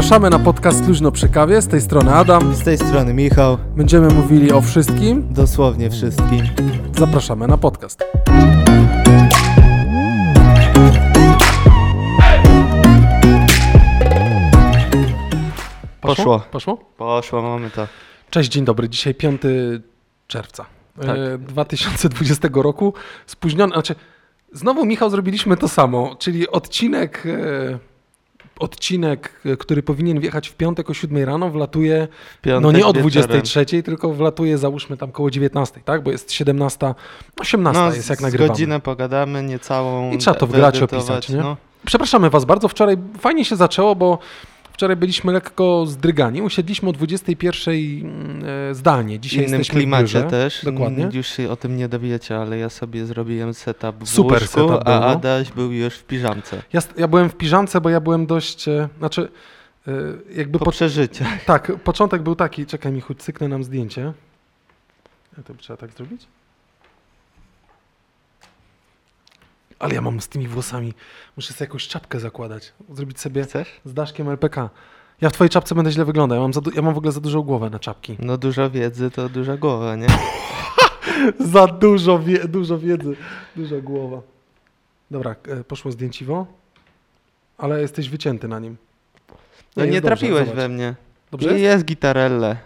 Zapraszamy na podcast Luźno przy kawie. Z tej strony Adam. Z tej strony Michał, Będziemy mówili o wszystkim. dosłownie wszystkim. Zapraszamy na podcast. Poszło. Poszło? Poszło, mamy to. Cześć, dzień dobry. Dzisiaj 5 czerwca Tak. e, 2020 roku. Spóźniony, znaczy znowu Michał zrobiliśmy to samo, czyli odcinek, e, odcinek, e, który powinien wjechać w piątek o 7 rano, wlatuje Piątek no nie o wieczorem. 23, tylko wlatuje załóżmy tam koło 19, tak? Bo jest 17, 18 No, jest jak nagrywamy. godzinę pogadamy, niecałą I trzeba to wgrać, wyedytować, opisać, nie? No. Przepraszamy Was bardzo. Wczoraj fajnie się zaczęło, bo wczoraj byliśmy lekko zdrygani. Usiedliśmy o 21 mm, e, zdalnie. W Dzisiaj innym jesteśmy klimacie też. Dokładnie. Już się o tym nie dowiecie, ale ja sobie zrobiłem setup w Super łóżku, setup a. Adaś był już w piżamce. Ja, ja byłem w piżamce, bo ja byłem dość, e, znaczy e, jakby Po po, tak, początek był taki, czekaj Michu, cyknę nam zdjęcie. A to trzeba tak zrobić? Ale ja mam z tymi włosami, muszę sobie jakąś czapkę zakładać, zrobić sobie Chcesz? z Daszkiem LPK. Ja w twojej czapce będę źle wyglądał, ja mam, za ja mam w ogóle za dużą głowę na czapki. No dużo wiedzy to duża głowa, nie? za dużo, wie, dużo wiedzy, duża głowa. Dobra, e, poszło zdjęciwo, ale jesteś wycięty na nim. No nie dobrze, trafiłeś zobacz. we mnie. Dobrze I jest? jest gitarelle.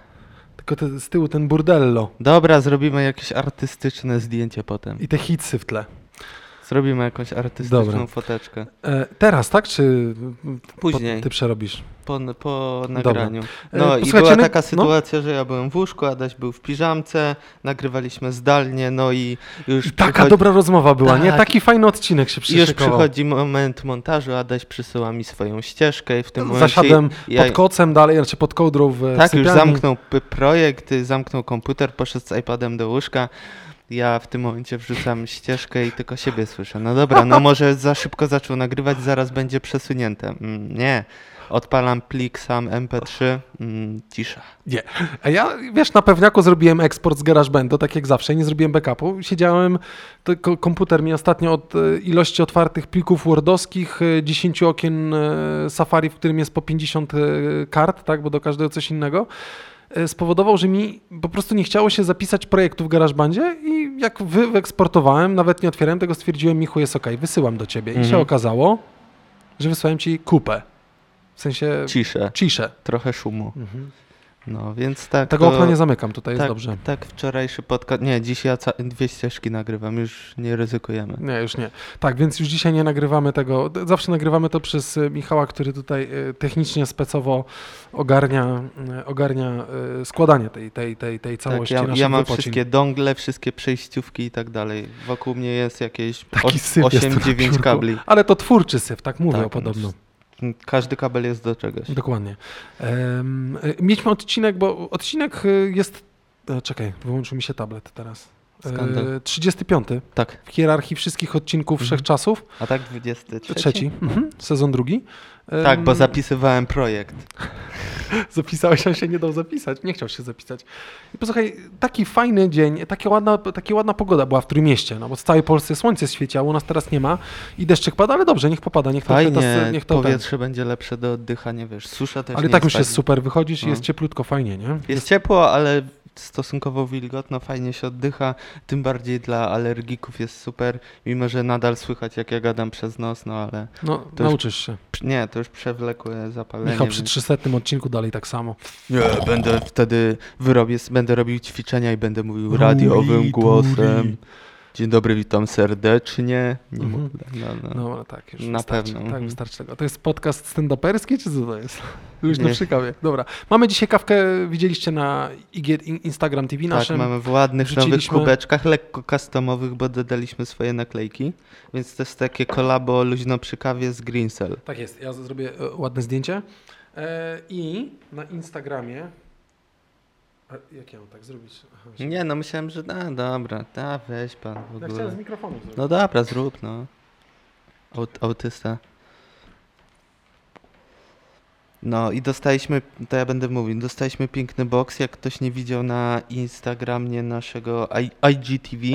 Tylko te, z tyłu ten burdello Dobra, zrobimy jakieś artystyczne zdjęcie potem. i te hitsy w tle. Zrobimy jakąś artystyczną Dobra. foteczkę. E, teraz, tak? Czy Później. Po, ty przerobisz? Po, po nagraniu. E, No i posłuchajcie, była no- taka no. sytuacja, że ja byłem w łóżku, Adaś był w piżamce, nagrywaliśmy zdalnie, no i już I taka przychodzi, dobra rozmowa była, nie? Tak. Taki fajny odcinek się i już przyszykował. przychodzi moment montażu, Adaś przysyła mi swoją ścieżkę i w tym momencie... Zasiadłem ja, pod kocem dalej, znaczy pod kołdrą w w Tak, już zamknął projekt, zamknął komputer, poszedł z iPadem do łóżka. Ja w tym momencie wrzucam ścieżkę i tylko siebie słyszę. No dobra, no może za szybko zaczął nagrywać, zaraz będzie przesunięte. Mm, nie. Odpalam plik sam MP3, mm, cisza. Nie. A ja, wiesz, na pewniaku zrobiłem eksport z GarageBandu, tak jak zawsze, nie zrobiłem backupu. Siedziałem, to ko- komputer mi ostatnio od e, ilości otwartych plików wordowskich, e, 10 okien e, Safari, w którym jest po 50 e, kart, tak, bo do każdego coś innego, e, spowodował, że mi po prostu nie chciało się zapisać projektu w GarageBandzie jak wy- wyeksportowałem, nawet nie otwierałem tego, stwierdziłem, Michu, jest ok, wysyłam do ciebie. I się Mhm. okazało, że wysłałem ci kupę. W sensie Ciszę, ciszę. trochę szumu. Mhm. No więc tak. Tego to- okna nie zamykam, tutaj jest tak, dobrze. Tak, wczorajszy podcast. Nie, dziś ja dwie ścieżki nagrywam, już nie ryzykujemy. Nie, już nie. Tak, więc już dzisiaj nie nagrywamy tego. Zawsze nagrywamy to przez e, Michała, który tutaj e, technicznie, specowo ogarnia, e, ogarnia składanie tej, tej, tej, tej Tak, całości ja, naszych ja mam wypocin. wszystkie dongle, wszystkie przejściówki i tak dalej. Wokół mnie jest jakieś Taki syf jest tu na 8-9 biurku. kabli. Ale to twórczy syf, tak mówią Tak, no, podobno. Każdy kabel jest do czegoś. Dokładnie. E, mieliśmy odcinek, bo odcinek e, jest... E, czekaj, wyłączył mi się tablet teraz. Skandal. E, 35 Tak, w hierarchii wszystkich odcinków Mhm. wszechczasów. a tak 23? Trzeci, mhm, sezon drugi. Tak, bo Em, zapisywałem projekt. Zapisałeś, a się nie dał zapisać. Nie chciał się zapisać. I posłuchaj, taki fajny dzień, taka ładna, taka ładna pogoda była w Trójmieście, no bo w całej Polsce słońce świeci, a u nas teraz nie ma i deszczyk pada, ale dobrze, niech popada, niech to, Fajnie, to, niech to ten. powietrze będzie lepsze do oddychania, wiesz, susza też Ale tak już jest super, wychodzisz i No. jest cieplutko, fajnie, nie? Jest ciepło, ale stosunkowo wilgotno, fajnie się oddycha, tym bardziej dla alergików jest super, mimo że nadal słychać jak ja gadam przez nos, no ale No, To już- nauczysz się. nie, to już przewlekłe zapalenie. Michał przy więc- 300 odcinku dalej tak samo. Nie, będę wtedy wyrobię, będę robił ćwiczenia i będę mówił radiowym głosem. Dzień dobry, witam serdecznie. Nie Mhm. no, no. No tak, już Na wystarczy. pewno, Tak, mhm. wystarczy tego. To jest podcast stand-uperski, czy co to jest? Luźno przy kawie. Dobra. Mamy dzisiaj kawkę, widzieliście na IG, in- Instagram TV Tak, naszym. mamy w ładnych nowych wrzuciliśmy- kubeczkach, lekko customowych, bo dodaliśmy swoje naklejki. Więc to jest takie kolabo luźno przy kawie z Greensell. Tak jest, ja zrobię e, ładne zdjęcie. E, I na Instagramie. A jak ja mam tak zrobić? Aha, Nie, no myślałem, że no dobra, da, weź pan w ja ogóle. chciałem z mikrofonu zrobić. No dobra, zrób no. Aut, autysta. No i dostaliśmy, to ja będę mówił, dostaliśmy piękny box. Jak ktoś nie widział na Instagramie naszego IGTV,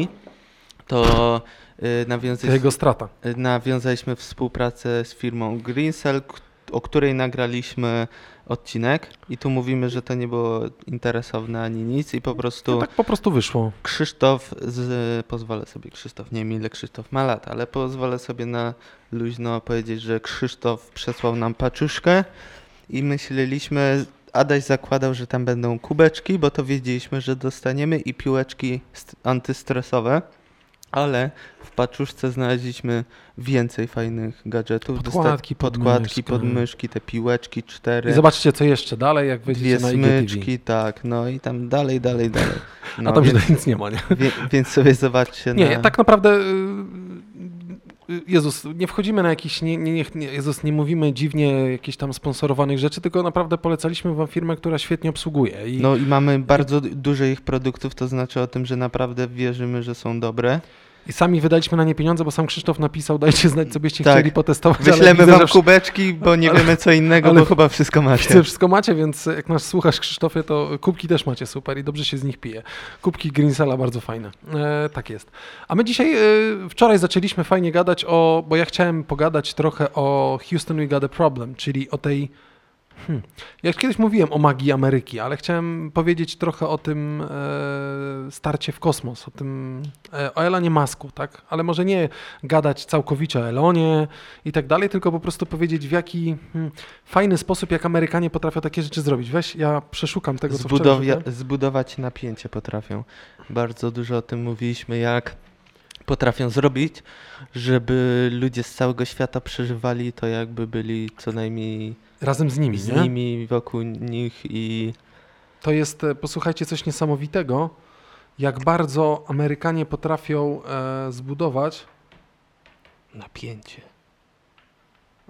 to y, To nawiązaliśmy, jego strata. y, nawiązaliśmy współpracę z firmą Greensell, o której nagraliśmy odcinek i tu mówimy, że to nie było interesowne ani nic i po prostu No tak po prostu wyszło. Krzysztof, z, pozwolę sobie, Krzysztof, nie wiem ile Krzysztof ma lat, ale pozwolę sobie na luźno powiedzieć, że Krzysztof przesłał nam paczuszkę i myśleliśmy, Adaś zakładał, że tam będą kubeczki, bo to wiedzieliśmy, że dostaniemy i piłeczki st- antystresowe, ale w paczuszce znaleźliśmy więcej fajnych gadżetów. Dosta- Podkładki, podkładki, podmyszki, te piłeczki, cztery. I zobaczcie, co jeszcze dalej, jak Dwie wejdziecie na IGTV. smyczki, tak, no i tam dalej, dalej, dalej. No, A tam więc, źle nic nie ma, nie? wie, więc sobie zobaczcie Nie, na... tak naprawdę y, Jezus, nie wchodzimy na jakiś, nie, nie, nie, nie, Jezus, nie mówimy dziwnie jakichś tam sponsorowanych rzeczy, tylko naprawdę polecaliśmy wam firmę, która świetnie obsługuje. I No i mamy bardzo dużo ich produktów, to znaczy o tym, że naprawdę wierzymy, że są dobre. I sami wydaliśmy na nie pieniądze, bo sam Krzysztof napisał, dajcie znać, co byście Tak. chcieli potestować. Wyślemy wam kubeczki, bo nie ale- wiemy co innego, ale- bo chyba wszystko macie. Widzę, wszystko macie, więc jak nas słuchasz, Krzysztofie, to kubki też macie super i dobrze się z nich pije. Kubki Greensela bardzo fajne. E, tak jest. A my dzisiaj, e, wczoraj zaczęliśmy fajnie gadać o, bo ja chciałem pogadać trochę o Houston We Got a Problem, czyli o tej, hmm, jak kiedyś mówiłem o magii Ameryki, ale chciałem powiedzieć trochę o tym e, starcie w kosmos, o tym, e, o Elonie Masku, tak? Ale może nie gadać całkowicie o Elonie i tak dalej, tylko po prostu powiedzieć w jaki hmm, fajny sposób, jak Amerykanie potrafią takie rzeczy zrobić. Weź, ja przeszukam tego, co wczoraj Zbudowia- rzuciłem. zbudować napięcie potrafią. Bardzo dużo o tym mówiliśmy, jak potrafią zrobić, żeby ludzie z całego świata przeżywali to, jakby byli co najmniej Razem z nimi, z nie? nimi, wokół nich i To jest, e, posłuchajcie, coś niesamowitego, jak bardzo Amerykanie potrafią e, zbudować, napięcie.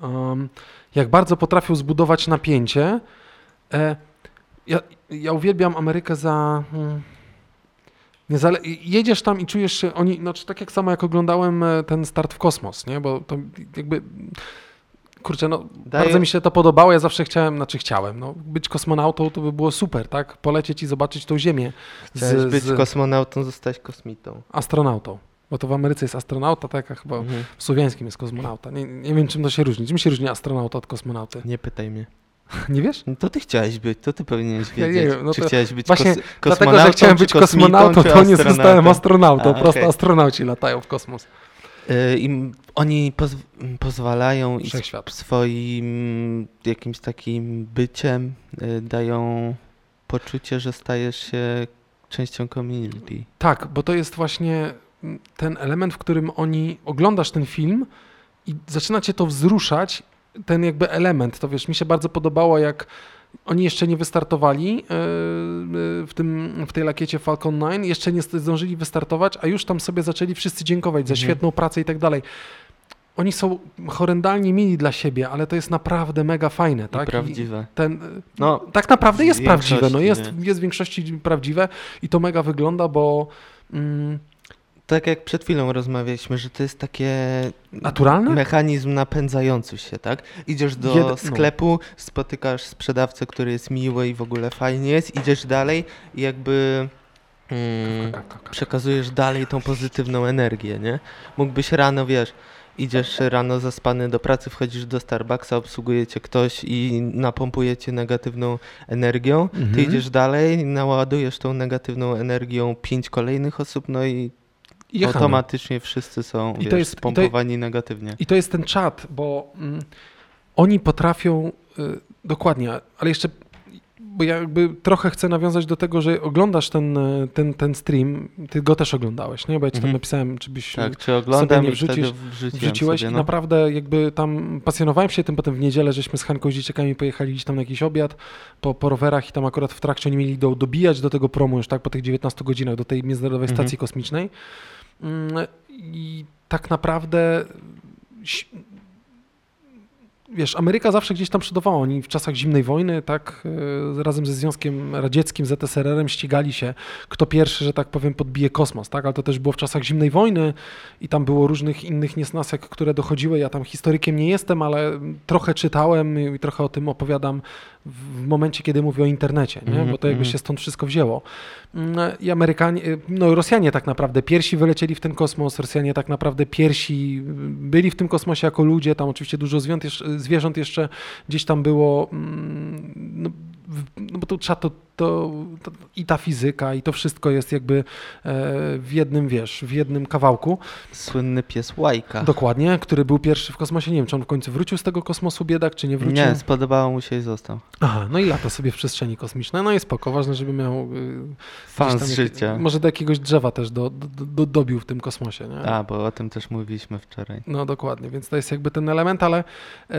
um, jak bardzo potrafią zbudować napięcie. E, ja, ja uwielbiam Amerykę za... Hmm, niezale- jedziesz tam i czujesz się, oni, znaczy tak jak samo jak oglądałem e, ten start w kosmos, nie? Bo to jakby... Kurczę, no Daje- bardzo mi się to podobało, ja zawsze chciałem, znaczy chciałem, no być kosmonautą to by było super, tak? Polecieć i zobaczyć tą Ziemię Chciałeś z, być z kosmonautą, zostać kosmitą. astronautą. Bo to w Ameryce jest astronauta, tak? A chyba Mhm. w słowiańskim jest kosmonauta. Nie, nie wiem, czym to się różni. Czym się różni astronauta od kosmonauty? Nie pytaj mnie. Nie wiesz? No to ty chciałeś być, to ty powinieneś Ja nie wiedzieć. wiem, no czy chciałeś być właśnie kos- Dlatego, że chciałem być kosmonautą, to nie zostałem astronautą? A, Prosto okej. astronauci latają w kosmos. Y, Im, oni poz, pozwalają i swoim jakimś takim byciem y, dają poczucie, że stajesz się częścią community. Tak, bo to jest właśnie ten element, w którym oni oglądasz ten film i zaczyna cię to wzruszać, ten jakby element. To wiesz, mi się bardzo podobało, jak oni jeszcze nie wystartowali yy, yy, w, tym, w tej lakiecie Falcon 9, jeszcze nie zdążyli wystartować, a już tam sobie zaczęli wszyscy dziękować za Mhm. świetną pracę i tak dalej. Oni są horrendalnie mili dla siebie, ale to jest naprawdę mega fajne, I tak? I prawdziwe. ten, No, tak naprawdę jest prawdziwe, no jest, jest w większości prawdziwe i to mega wygląda, bo mm, Tak jak przed chwilą rozmawialiśmy, że to jest takie naturalne? mechanizm napędzający się, tak? Idziesz do Jed- no. sklepu, spotykasz sprzedawcę, który jest miły i w ogóle fajnie jest, idziesz dalej i jakby mm, przekazujesz dalej tą pozytywną energię, nie? Mógłbyś rano, wiesz, idziesz rano zaspany do pracy, wchodzisz do Starbucksa, obsługuje cię ktoś i napompuje cię negatywną energią, ty Mhm. idziesz dalej, naładujesz tą negatywną energią pięć kolejnych osób, no I jechamy. automatycznie wszyscy są I wiesz, to jest- i to- negatywnie. I to jest ten czat, bo mm, oni potrafią y, dokładnie, ale jeszcze, bo ja jakby trochę chcę nawiązać do tego, że oglądasz ten, y, ten, ten stream, ty go też oglądałeś, nie? Bo ja ci tam Mhm. napisałem, czy byś Tak, czy oglądam sobie nie i wrzucisz- wrzuciłeś sobie, i no. naprawdę jakby tam pasjonowałem się tym, potem w niedzielę żeśmy z Hanką z dzieciakami pojechali gdzieś tam na jakiś obiad po, po rowerach i tam akurat w trakcie oni mieli do, dobijać do tego promu już tak po tych 19 godzinach do tej Międzynarodowej Mhm. Stacji Kosmicznej i tak naprawdę wiesz, Ameryka zawsze gdzieś tam przodowała. Oni w czasach zimnej wojny, tak, e, razem ze Związkiem Radzieckim, ZSRR-em ścigali się, kto pierwszy, że tak powiem, podbije kosmos, tak, ale to też było w czasach zimnej wojny i tam było różnych innych niesnasek, które dochodziły. Ja tam historykiem nie jestem, ale trochę czytałem i trochę o tym opowiadam w momencie, kiedy mówię o internecie, nie? Mhm, bo to jakby mhm. się stąd wszystko wzięło. Mm, I Amerykanie, no Rosjanie tak naprawdę pierwsi wylecieli w ten kosmos, Rosjanie tak naprawdę pierwsi byli w tym kosmosie jako ludzie, tam oczywiście dużo zwierząt jeszcze, zwierząt jeszcze gdzieś tam było, mm, no, no bo to trzeba to, to, to i ta fizyka i to wszystko jest jakby e, w jednym, wiesz, w jednym kawałku. Słynny pies Łajka. Dokładnie, który był pierwszy w kosmosie. Nie wiem, czy on w końcu wrócił z tego kosmosu biedak, czy nie wrócił. Nie, spodobało mu się i został. Aha, no i lata sobie w przestrzeni kosmicznej. No i spoko, ważne, żeby miał... y, Fan z jak- życia. Może do jakiegoś drzewa też do, do, do, dobił w tym kosmosie, nie? A, bo o tym też mówiliśmy wczoraj. No dokładnie, więc to jest jakby ten element, ale e,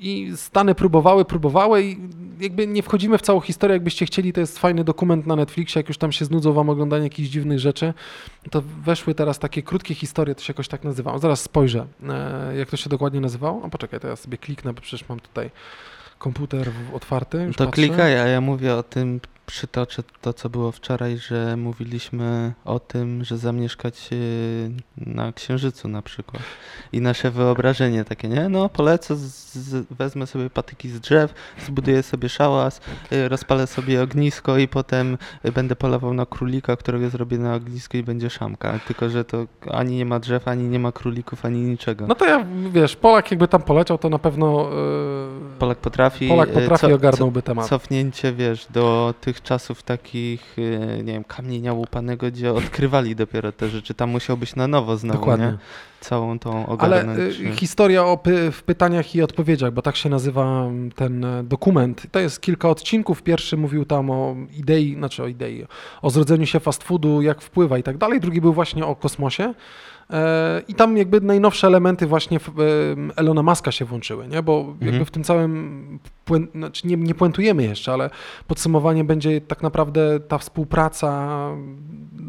i Stany próbowały, próbowały i jakby nie wchodzimy w całą historię, jakbyście chcieli, to jest fajny dokument na Netflixie, jak już tam się znudzą wam oglądanie jakichś dziwnych rzeczy, to weszły teraz takie krótkie historie, to się jakoś tak nazywało. Zaraz spojrzę, e, jak to się dokładnie nazywało. A poczekaj, to ja sobie kliknę, bo przecież mam tutaj komputer otwarty. To patrzę. klikaj, a ja mówię o tym, przytoczę to, co było wczoraj, że mówiliśmy o tym, że zamieszkać y, na Księżycu na przykład. I nasze wyobrażenie takie, nie? No, polecę, z, wezmę sobie patyki z drzew, zbuduję sobie szałas, y, rozpalę sobie ognisko i potem będę polował na królika, którego zrobię na ognisko i będzie szamka. Tylko, że to ani nie ma drzew, ani nie ma królików, ani niczego. No to ja, wiesz, Polak jakby tam poleciał, to na pewno e, Polak potrafi, Polak potrafi co- ogarnąłby temat. Cofnięcie, wiesz, do tych czasów takich, y, nie wiem, kamienia łupanego, gdzie odkrywali dopiero te rzeczy. Tam musiał być na nowo znowu, Dokładnie. nie? Całą tą Ale ogarnąć. y, historia o py, w pytaniach i odpowiedziach, bo tak się nazywa ten e, dokument. To jest kilka odcinków. Pierwszy mówił tam o idei, znaczy o idei, o zrodzeniu się fast foodu, jak wpływa i tak dalej. Drugi był właśnie o kosmosie. E, I tam jakby najnowsze elementy właśnie em, Elona Muska się włączyły, nie? bo jakby Mhm. w tym całym, znaczy nie, nie puentujemy jeszcze, ale podsumowanie będzie tak naprawdę ta współpraca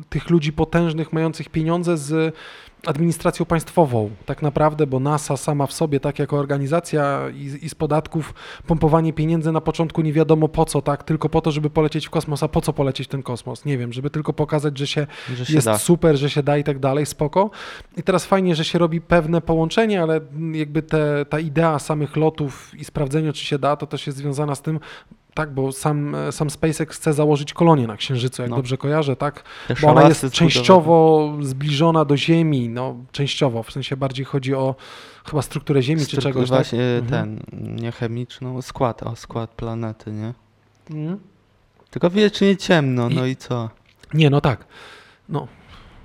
tych ludzi potężnych, mających pieniądze z administracją państwową, tak naprawdę, bo NASA sama w sobie, tak jako organizacja i, i z podatków, pompowanie pieniędzy na początku nie wiadomo po co, tak, tylko po to, żeby polecieć w kosmos, a po co polecieć ten kosmos? Nie wiem, żeby tylko pokazać, że się że się jest da. super, że się da i tak dalej, spoko. I teraz fajnie, że się robi pewne połączenie, ale jakby te, ta idea samych lotów i sprawdzenia, czy się da, to też jest związana z tym, tak, bo sam, sam SpaceX chce założyć kolonię na Księżycu, jak No. dobrze kojarzę, tak? Bo ona jest zbudowane. częściowo zbliżona do Ziemi, no częściowo, w sensie bardziej chodzi o chyba strukturę Ziemi czy Stru- czegoś, tak? Właśnie Mhm. ten, nie chemiczną, skład, o skład planety, nie? Mhm. Tylko wiecznie ciemno, I- no i co? Nie, no tak. No,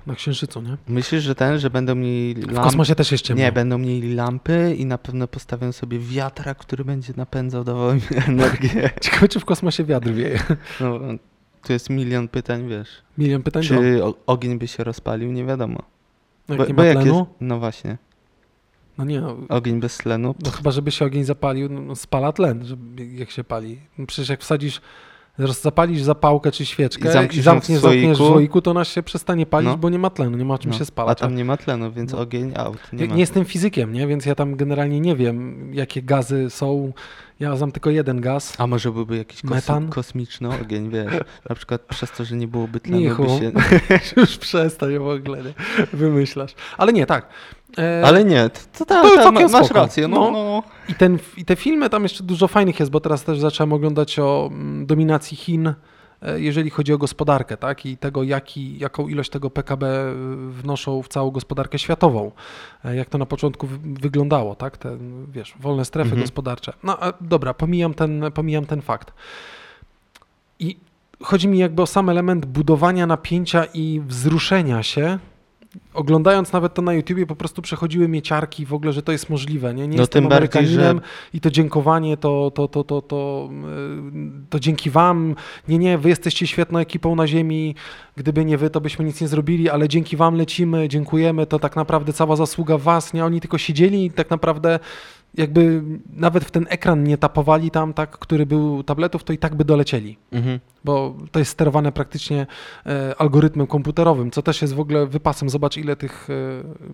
na Księżycu, nie? Myślisz, że ten, że będą mieli W lampy? kosmosie też jest ciemno. Nie, będą mieli lampy i na pewno postawią sobie wiatrak, który będzie napędzał, dawał im energię. Ciekawe, czy w kosmosie wiatr wieje. No, tu jest milion pytań, wiesz. Milion pytań. no. Czy o- ogień by się rozpalił? Nie wiadomo. No, Bo- jak bo ma jak tlenu? jest- No właśnie. No nie, no, Ogień bez tlenu. no chyba, żeby się ogień zapalił, no, no spala tlen, żeby, jak się pali. No, przecież jak wsadzisz, zapalisz zapałkę czy świeczkę I i zamkniesz zamkniesz, ją w zamkniesz w to ona się przestanie palić, No. bo nie ma tlenu, nie ma czym No, się A spalać. tam nie ma tlenu, więc No. ogień out. Nie, nie jestem fizykiem, nie? więc ja tam generalnie nie wiem, jakie gazy są. Ja znam tylko jeden gaz. A może byłby jakiś Metan? kosmiczny ogień, wiesz? Na przykład przez to, że nie byłoby tlenu, Michu. by się... Już przestań w ogóle, nie? wymyślasz. Ale nie, tak. E, Ale nie, to, ta, To ta, masz spoko. rację. No, No. no. I, ten, I te filmy, tam jeszcze dużo fajnych jest, bo teraz też zacząłem oglądać o mm, dominacji Chin, jeżeli chodzi o gospodarkę, tak? I tego, jaki, jaką ilość tego PKB wnoszą w całą gospodarkę światową. E, Jak to na początku wy- wyglądało, tak? Te, wiesz, wolne strefy Mhm. gospodarcze. No dobra, pomijam ten, pomijam ten fakt. I chodzi mi jakby o sam element budowania napięcia i wzruszenia się. Oglądając nawet to na YouTubie, po prostu przechodziły mnie ciarki w ogóle, że to jest możliwe. Nie, nie No jestem tym bardziej, Amerykaninem że- i to dziękowanie, to, to, to, to, to, yy, to dzięki wam. Nie, nie, wy jesteście świetną ekipą na ziemi. Gdyby nie wy, to byśmy nic nie zrobili, ale dzięki wam lecimy, dziękujemy. To tak naprawdę cała zasługa was. Nie, oni tylko siedzieli i tak naprawdę jakby nawet w ten ekran nie tapowali tam, tak, który był tabletów, to i tak by dolecieli Mhm. bo to jest sterowane praktycznie e, algorytmem komputerowym, co też jest w ogóle wypasem. Zobacz, ile tych, e,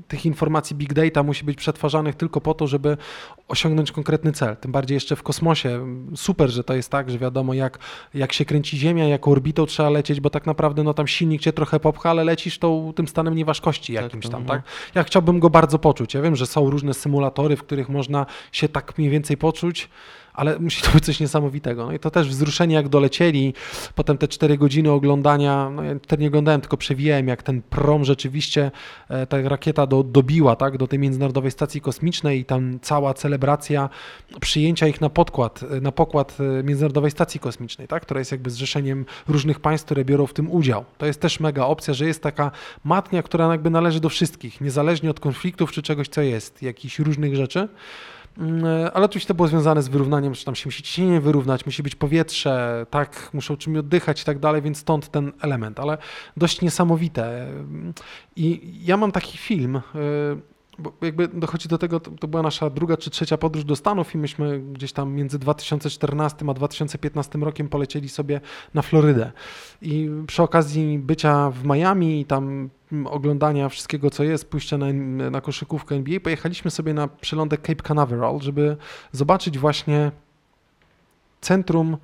tych informacji big data musi być przetwarzanych tylko po to, żeby osiągnąć konkretny cel. Tym bardziej jeszcze w kosmosie. Super, że to jest tak, że wiadomo, jak, jak się kręci Ziemia, jaką orbitą trzeba lecieć, bo tak naprawdę no, tam silnik cię trochę popcha, ale lecisz tą, tym stanem nieważkości Tak, jakimś tam, no. tak? Ja chciałbym go bardzo poczuć. Ja wiem, że są różne symulatory, w których można się tak mniej więcej poczuć, ale musi to być coś niesamowitego. No i to też wzruszenie, jak dolecieli, potem te cztery godziny oglądania, no ja wtedy nie oglądałem, tylko przewijałem, jak ten prom rzeczywiście, e, ta rakieta do, dobiła tak, do tej Międzynarodowej Stacji Kosmicznej i tam cała celebracja przyjęcia ich na podkład, e, na pokład e, Międzynarodowej Stacji Kosmicznej, tak, która jest jakby zrzeszeniem różnych państw, które biorą w tym udział. To jest też mega opcja, że jest taka matnia, która jakby należy do wszystkich, niezależnie od konfliktów czy czegoś, co jest, jakichś różnych rzeczy. Mm, Ale oczywiście to było związane z wyrównaniem, że tam się musi ciśnienie wyrównać, musi być powietrze, tak, muszą czymś oddychać i tak dalej, więc stąd ten element, ale dość niesamowite. I ja mam taki film, y, bo jakby dochodzi do tego, to, była nasza druga czy trzecia podróż do Stanów i myśmy gdzieś tam między 2014 a 2015 rokiem polecieli sobie na Florydę. I przy okazji bycia w Miami i tam oglądania wszystkiego, co jest, pójścia na, na koszykówkę NBA, pojechaliśmy sobie na przylądek Cape Canaveral, żeby zobaczyć właśnie centrum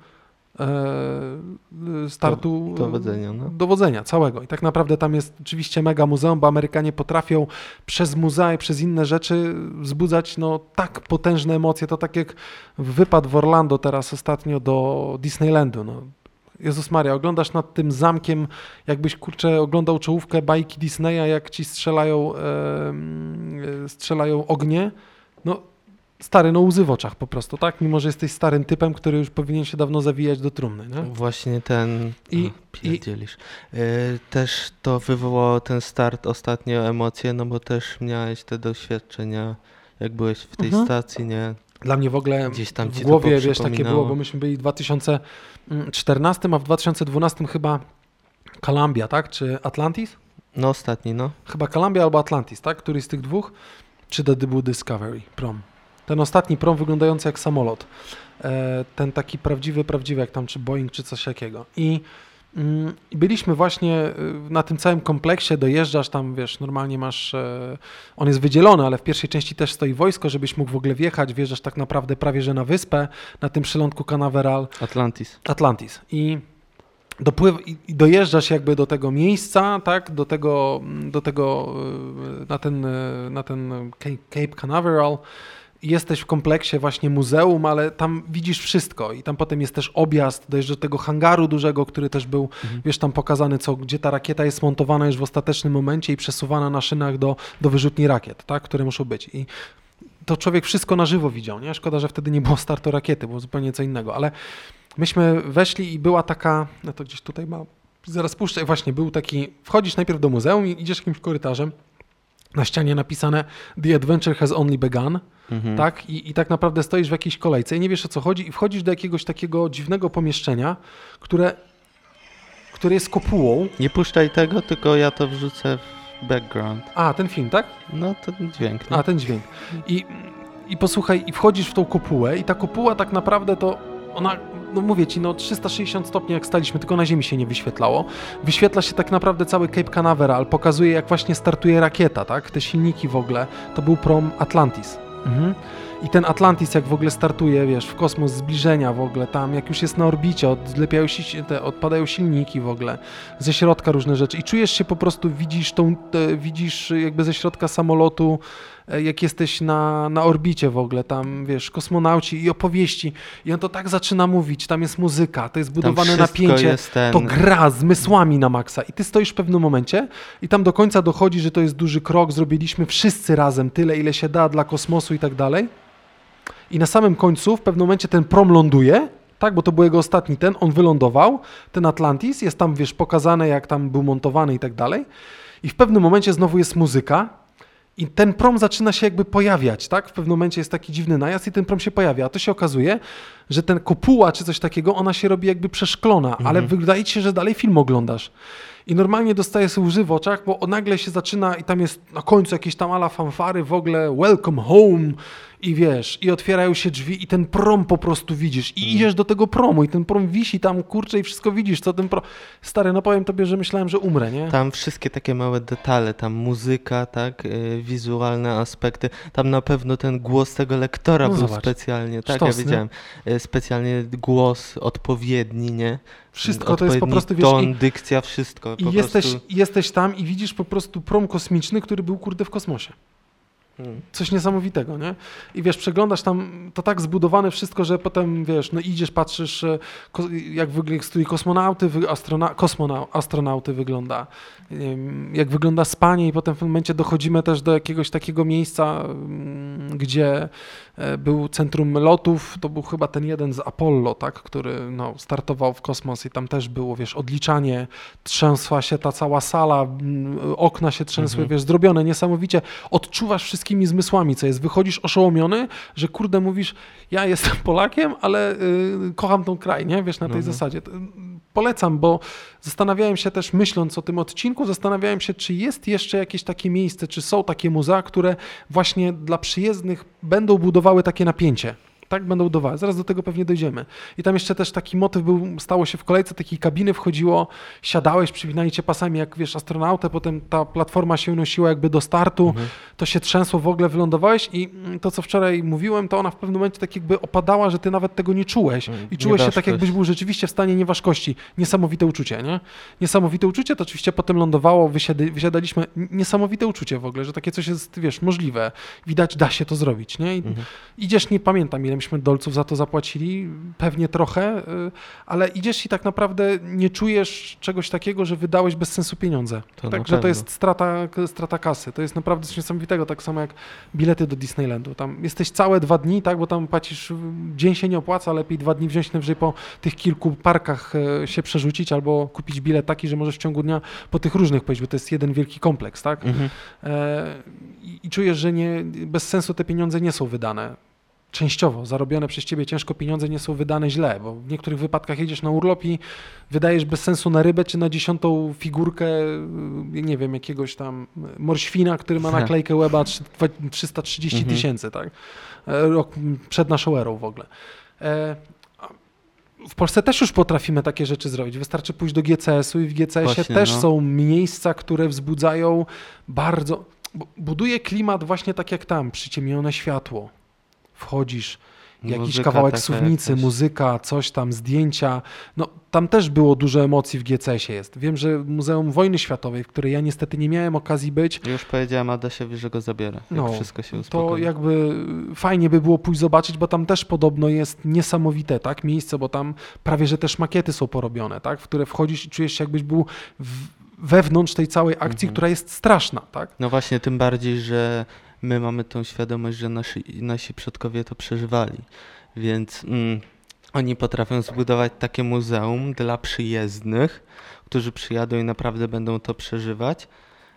e, startu Do- dowodzenia, no. dowodzenia całego. I tak naprawdę tam jest oczywiście mega muzeum, bo Amerykanie potrafią przez muzea i przez inne rzeczy wzbudzać no, tak potężne emocje. To tak jak wypad w Orlando teraz ostatnio do Disneylandu. No. Jezus Maria, oglądasz nad tym zamkiem, jakbyś kurczę oglądał czołówkę bajki Disneya, jak ci strzelają, e, strzelają ognie. No stary, no łzy w oczach po prostu, tak? Mimo, że jesteś starym typem, który już powinien się dawno zawijać do trumny, nie? Właśnie ten. I- I, pierdzielisz. Y, też to wywołało ten start ostatnio emocje, no bo też miałeś te doświadczenia, jak byłeś w tej Mhm. stacji, nie? Dla mnie w ogóle Gdzieś tam w głowie, wiesz, takie było, bo myśmy byli w 2014, a w 2012 chyba Columbia, tak? Czy Atlantis? No ostatni, no. Chyba Columbia albo Atlantis, tak? Który z tych dwóch? Czy to był Discovery prom? Ten ostatni prom wyglądający jak samolot. E, ten taki prawdziwy, prawdziwy, jak tam czy Boeing, czy coś takiego. I byliśmy właśnie y, na tym całym kompleksie, dojeżdżasz tam, wiesz, normalnie masz, e, on jest wydzielony, ale w pierwszej części też stoi wojsko, żebyś mógł w ogóle wjechać, wjeżdżasz tak naprawdę prawie, że na wyspę, na tym przylądku Canaveral, Atlantis. Atlantis. I, dopływ, i dojeżdżasz jakby do tego miejsca, tak, do tego, do tego y, na ten, y, na ten Cape Canaveral. Jesteś w kompleksie właśnie muzeum, ale tam widzisz wszystko i tam potem jest też objazd, dojeżdżasz do tego hangaru dużego, który też był, wiesz, tam pokazany, co, gdzie ta rakieta jest montowana już w ostatecznym momencie i przesuwana na szynach do, do wyrzutni rakiet, tak, które muszą być. I to człowiek wszystko na żywo widział, nie? Szkoda, że wtedy nie było startu rakiety, było zupełnie co innego, ale myśmy weszli i była taka, no to gdzieś tutaj ma, zaraz puszczę, właśnie był taki, wchodzisz najpierw do muzeum i idziesz jakimś korytarzem, na ścianie napisane The Adventure has only begun, Mhm. tak? I, I tak naprawdę stoisz w jakiejś kolejce i nie wiesz o co chodzi i wchodzisz do jakiegoś takiego dziwnego pomieszczenia, które, które jest kopułą. Nie puszczaj tego, tylko ja to wrzucę w background. A, ten film, tak? No to dźwięk. No. A, ten dźwięk. I, I posłuchaj, i wchodzisz w tą kopułę i ta kopuła tak naprawdę to ona, no mówię ci, no 360 stopni jak staliśmy, tylko na ziemi się nie wyświetlało. Wyświetla się tak naprawdę cały Cape Canaveral, pokazuje jak właśnie startuje rakieta, tak? Te silniki w ogóle, to był prom Atlantis. Mhm. I ten Atlantis jak w ogóle startuje, wiesz, w kosmos zbliżenia w ogóle, tam jak już jest na orbicie, odlepiają się, te, odpadają silniki w ogóle, ze środka różne rzeczy i czujesz się po prostu, widzisz tą, te, widzisz jakby ze środka samolotu, jak jesteś na, na orbicie w ogóle, tam wiesz, kosmonauci i opowieści i on to tak zaczyna mówić, tam jest muzyka, to jest budowane napięcie, Jest ten... to gra zmysłami na maksa i ty stoisz w pewnym momencie i tam do końca dochodzi, że to jest duży krok, zrobiliśmy wszyscy razem tyle, ile się da dla kosmosu i tak dalej. I na samym końcu w pewnym momencie ten prom ląduje, tak, bo to był jego ostatni ten, on wylądował, ten Atlantis, jest tam, wiesz, pokazane jak tam był montowany i tak dalej. I w pewnym momencie znowu jest muzyka i ten prom zaczyna się jakby pojawiać, tak? W pewnym momencie jest taki dziwny najazd i ten prom się pojawia, a to się okazuje, że ten kopuła czy coś takiego, ona się robi jakby przeszklona, ale wydaje ci się, że dalej film oglądasz. I normalnie dostaje sobie łzy w oczach, bo nagle się zaczyna i tam jest na końcu jakieś tam ala fanfary, w ogóle welcome home i wiesz, i otwierają się drzwi i ten prom po prostu widzisz i idziesz do tego promu i ten prom wisi tam, kurczę i wszystko widzisz, co ten prom... Stary, no powiem tobie, że myślałem, że umrę, nie? Tam wszystkie takie małe detale, tam muzyka, tak, y, wizualne aspekty. Tam na pewno ten głos tego lektora No był zobacz. specjalnie, tak, Sztos, ja wiedziałem. Y, Specjalnie głos odpowiedni, nie? Wszystko to jest po prostu, wiesz, ton, dykcja, wszystko. I jesteś, prostu... jesteś tam i widzisz po prostu prom kosmiczny, który był kurde w kosmosie. Hmm. Coś niesamowitego, nie? I wiesz, przeglądasz tam, to tak zbudowane wszystko, że potem, wiesz, no idziesz, patrzysz, e, jak wygląda kosmonauty, astrona, kosmonau, astronauty wygląda, jak wygląda spanie i potem w pewnym momencie dochodzimy też do jakiegoś takiego miejsca, mm, gdzie był centrum lotów, to był chyba ten jeden z Apollo, tak, który no, startował w kosmos i tam też było, wiesz, odliczanie, trzęsła się ta cała sala, okna się trzęsły, Mhm. wiesz, zrobione niesamowicie, odczuwasz wszystkimi zmysłami, co jest, wychodzisz oszołomiony, że kurde mówisz, ja jestem Polakiem, ale y, kocham tą kraj, nie, wiesz, na tej Mhm. zasadzie. Polecam, bo zastanawiałem się też, myśląc o tym odcinku, zastanawiałem się, czy jest jeszcze jakieś takie miejsce, czy są takie muzea, które właśnie dla przyjezdnych będą budowały takie napięcie. Tak będą budowały. Zaraz do tego pewnie dojdziemy. I tam jeszcze też taki motyw był, stało się w kolejce takiej kabiny, wchodziło, siadałeś, przypinali cię pasami jak wiesz, astronautę, potem ta platforma się unosiła jakby do startu, Mhm. to się trzęsło, w ogóle wylądowałeś i mm, to, co wczoraj mówiłem, to ona w pewnym momencie tak jakby opadała, że ty nawet tego nie czułeś. Mm, I czułeś się tak, jakbyś był rzeczywiście w stanie nieważkości. Niesamowite uczucie, nie? Niesamowite uczucie, to oczywiście potem lądowało, wysiady, wysiadaliśmy. Niesamowite uczucie w ogóle, że takie coś jest, wiesz, możliwe. Widać, da się to zrobić, nie? I Mhm. Idziesz, nie pamiętam, ile myśmy dolców za to zapłacili, pewnie trochę, y, ale idziesz i tak naprawdę nie czujesz czegoś takiego, że wydałeś bez sensu pieniądze. To Także to jest strata, strata kasy. To jest naprawdę coś niesamowitego, tak samo jak bilety do Disneylandu. Tam jesteś całe dwa dni, tak, bo tam płacisz, y, dzień się nie opłaca, lepiej dwa dni wziąć najwyżej po tych kilku parkach y, się przerzucić albo kupić bilet taki, że możesz w ciągu dnia po tych różnych pojeździć, bo to jest jeden wielki kompleks, tak? Mhm. E, i, i czujesz, że nie, bez sensu te pieniądze nie są wydane. Częściowo zarobione przez ciebie ciężko pieniądze nie są wydane źle, bo w niektórych wypadkach jedziesz na urlop i wydajesz bez sensu na rybę czy na dziesiątą figurkę, y, nie wiem, jakiegoś tam morświna, który ma naklejkę łeba trzy- dwa- 330 Mhm. tysięcy, tak? E, Rok przed naszą erą w ogóle. E, w Polsce też już potrafimy takie rzeczy zrobić. Wystarczy pójść do GCS-u i w GCS-ie też no. są miejsca, które wzbudzają bardzo. bu- Buduje klimat właśnie tak jak tam, przyciemnione światło. Wchodzisz, jakiś Muzyka kawałek taka suwnicy, jakaś. muzyka, coś tam, zdjęcia. No, tam też było dużo emocji w GCS-ie jest. Wiem, że Muzeum Wojny Światowej, w której ja niestety nie miałem okazji być, Już powiedziałem Adasiowi, że go zabiera, No, wszystko się to uspokoi. jakby fajnie by było pójść zobaczyć, bo tam też podobno jest niesamowite, tak, miejsce, bo tam prawie, że też makiety są porobione, tak, w które wchodzisz i czujesz się jakbyś był w, wewnątrz tej całej akcji, Mhm. która jest straszna, tak. No właśnie, tym bardziej, że my mamy tą świadomość, że nasi, nasi przodkowie to przeżywali. Więc mm, oni potrafią zbudować takie muzeum dla przyjezdnych, którzy przyjadą i naprawdę będą to przeżywać,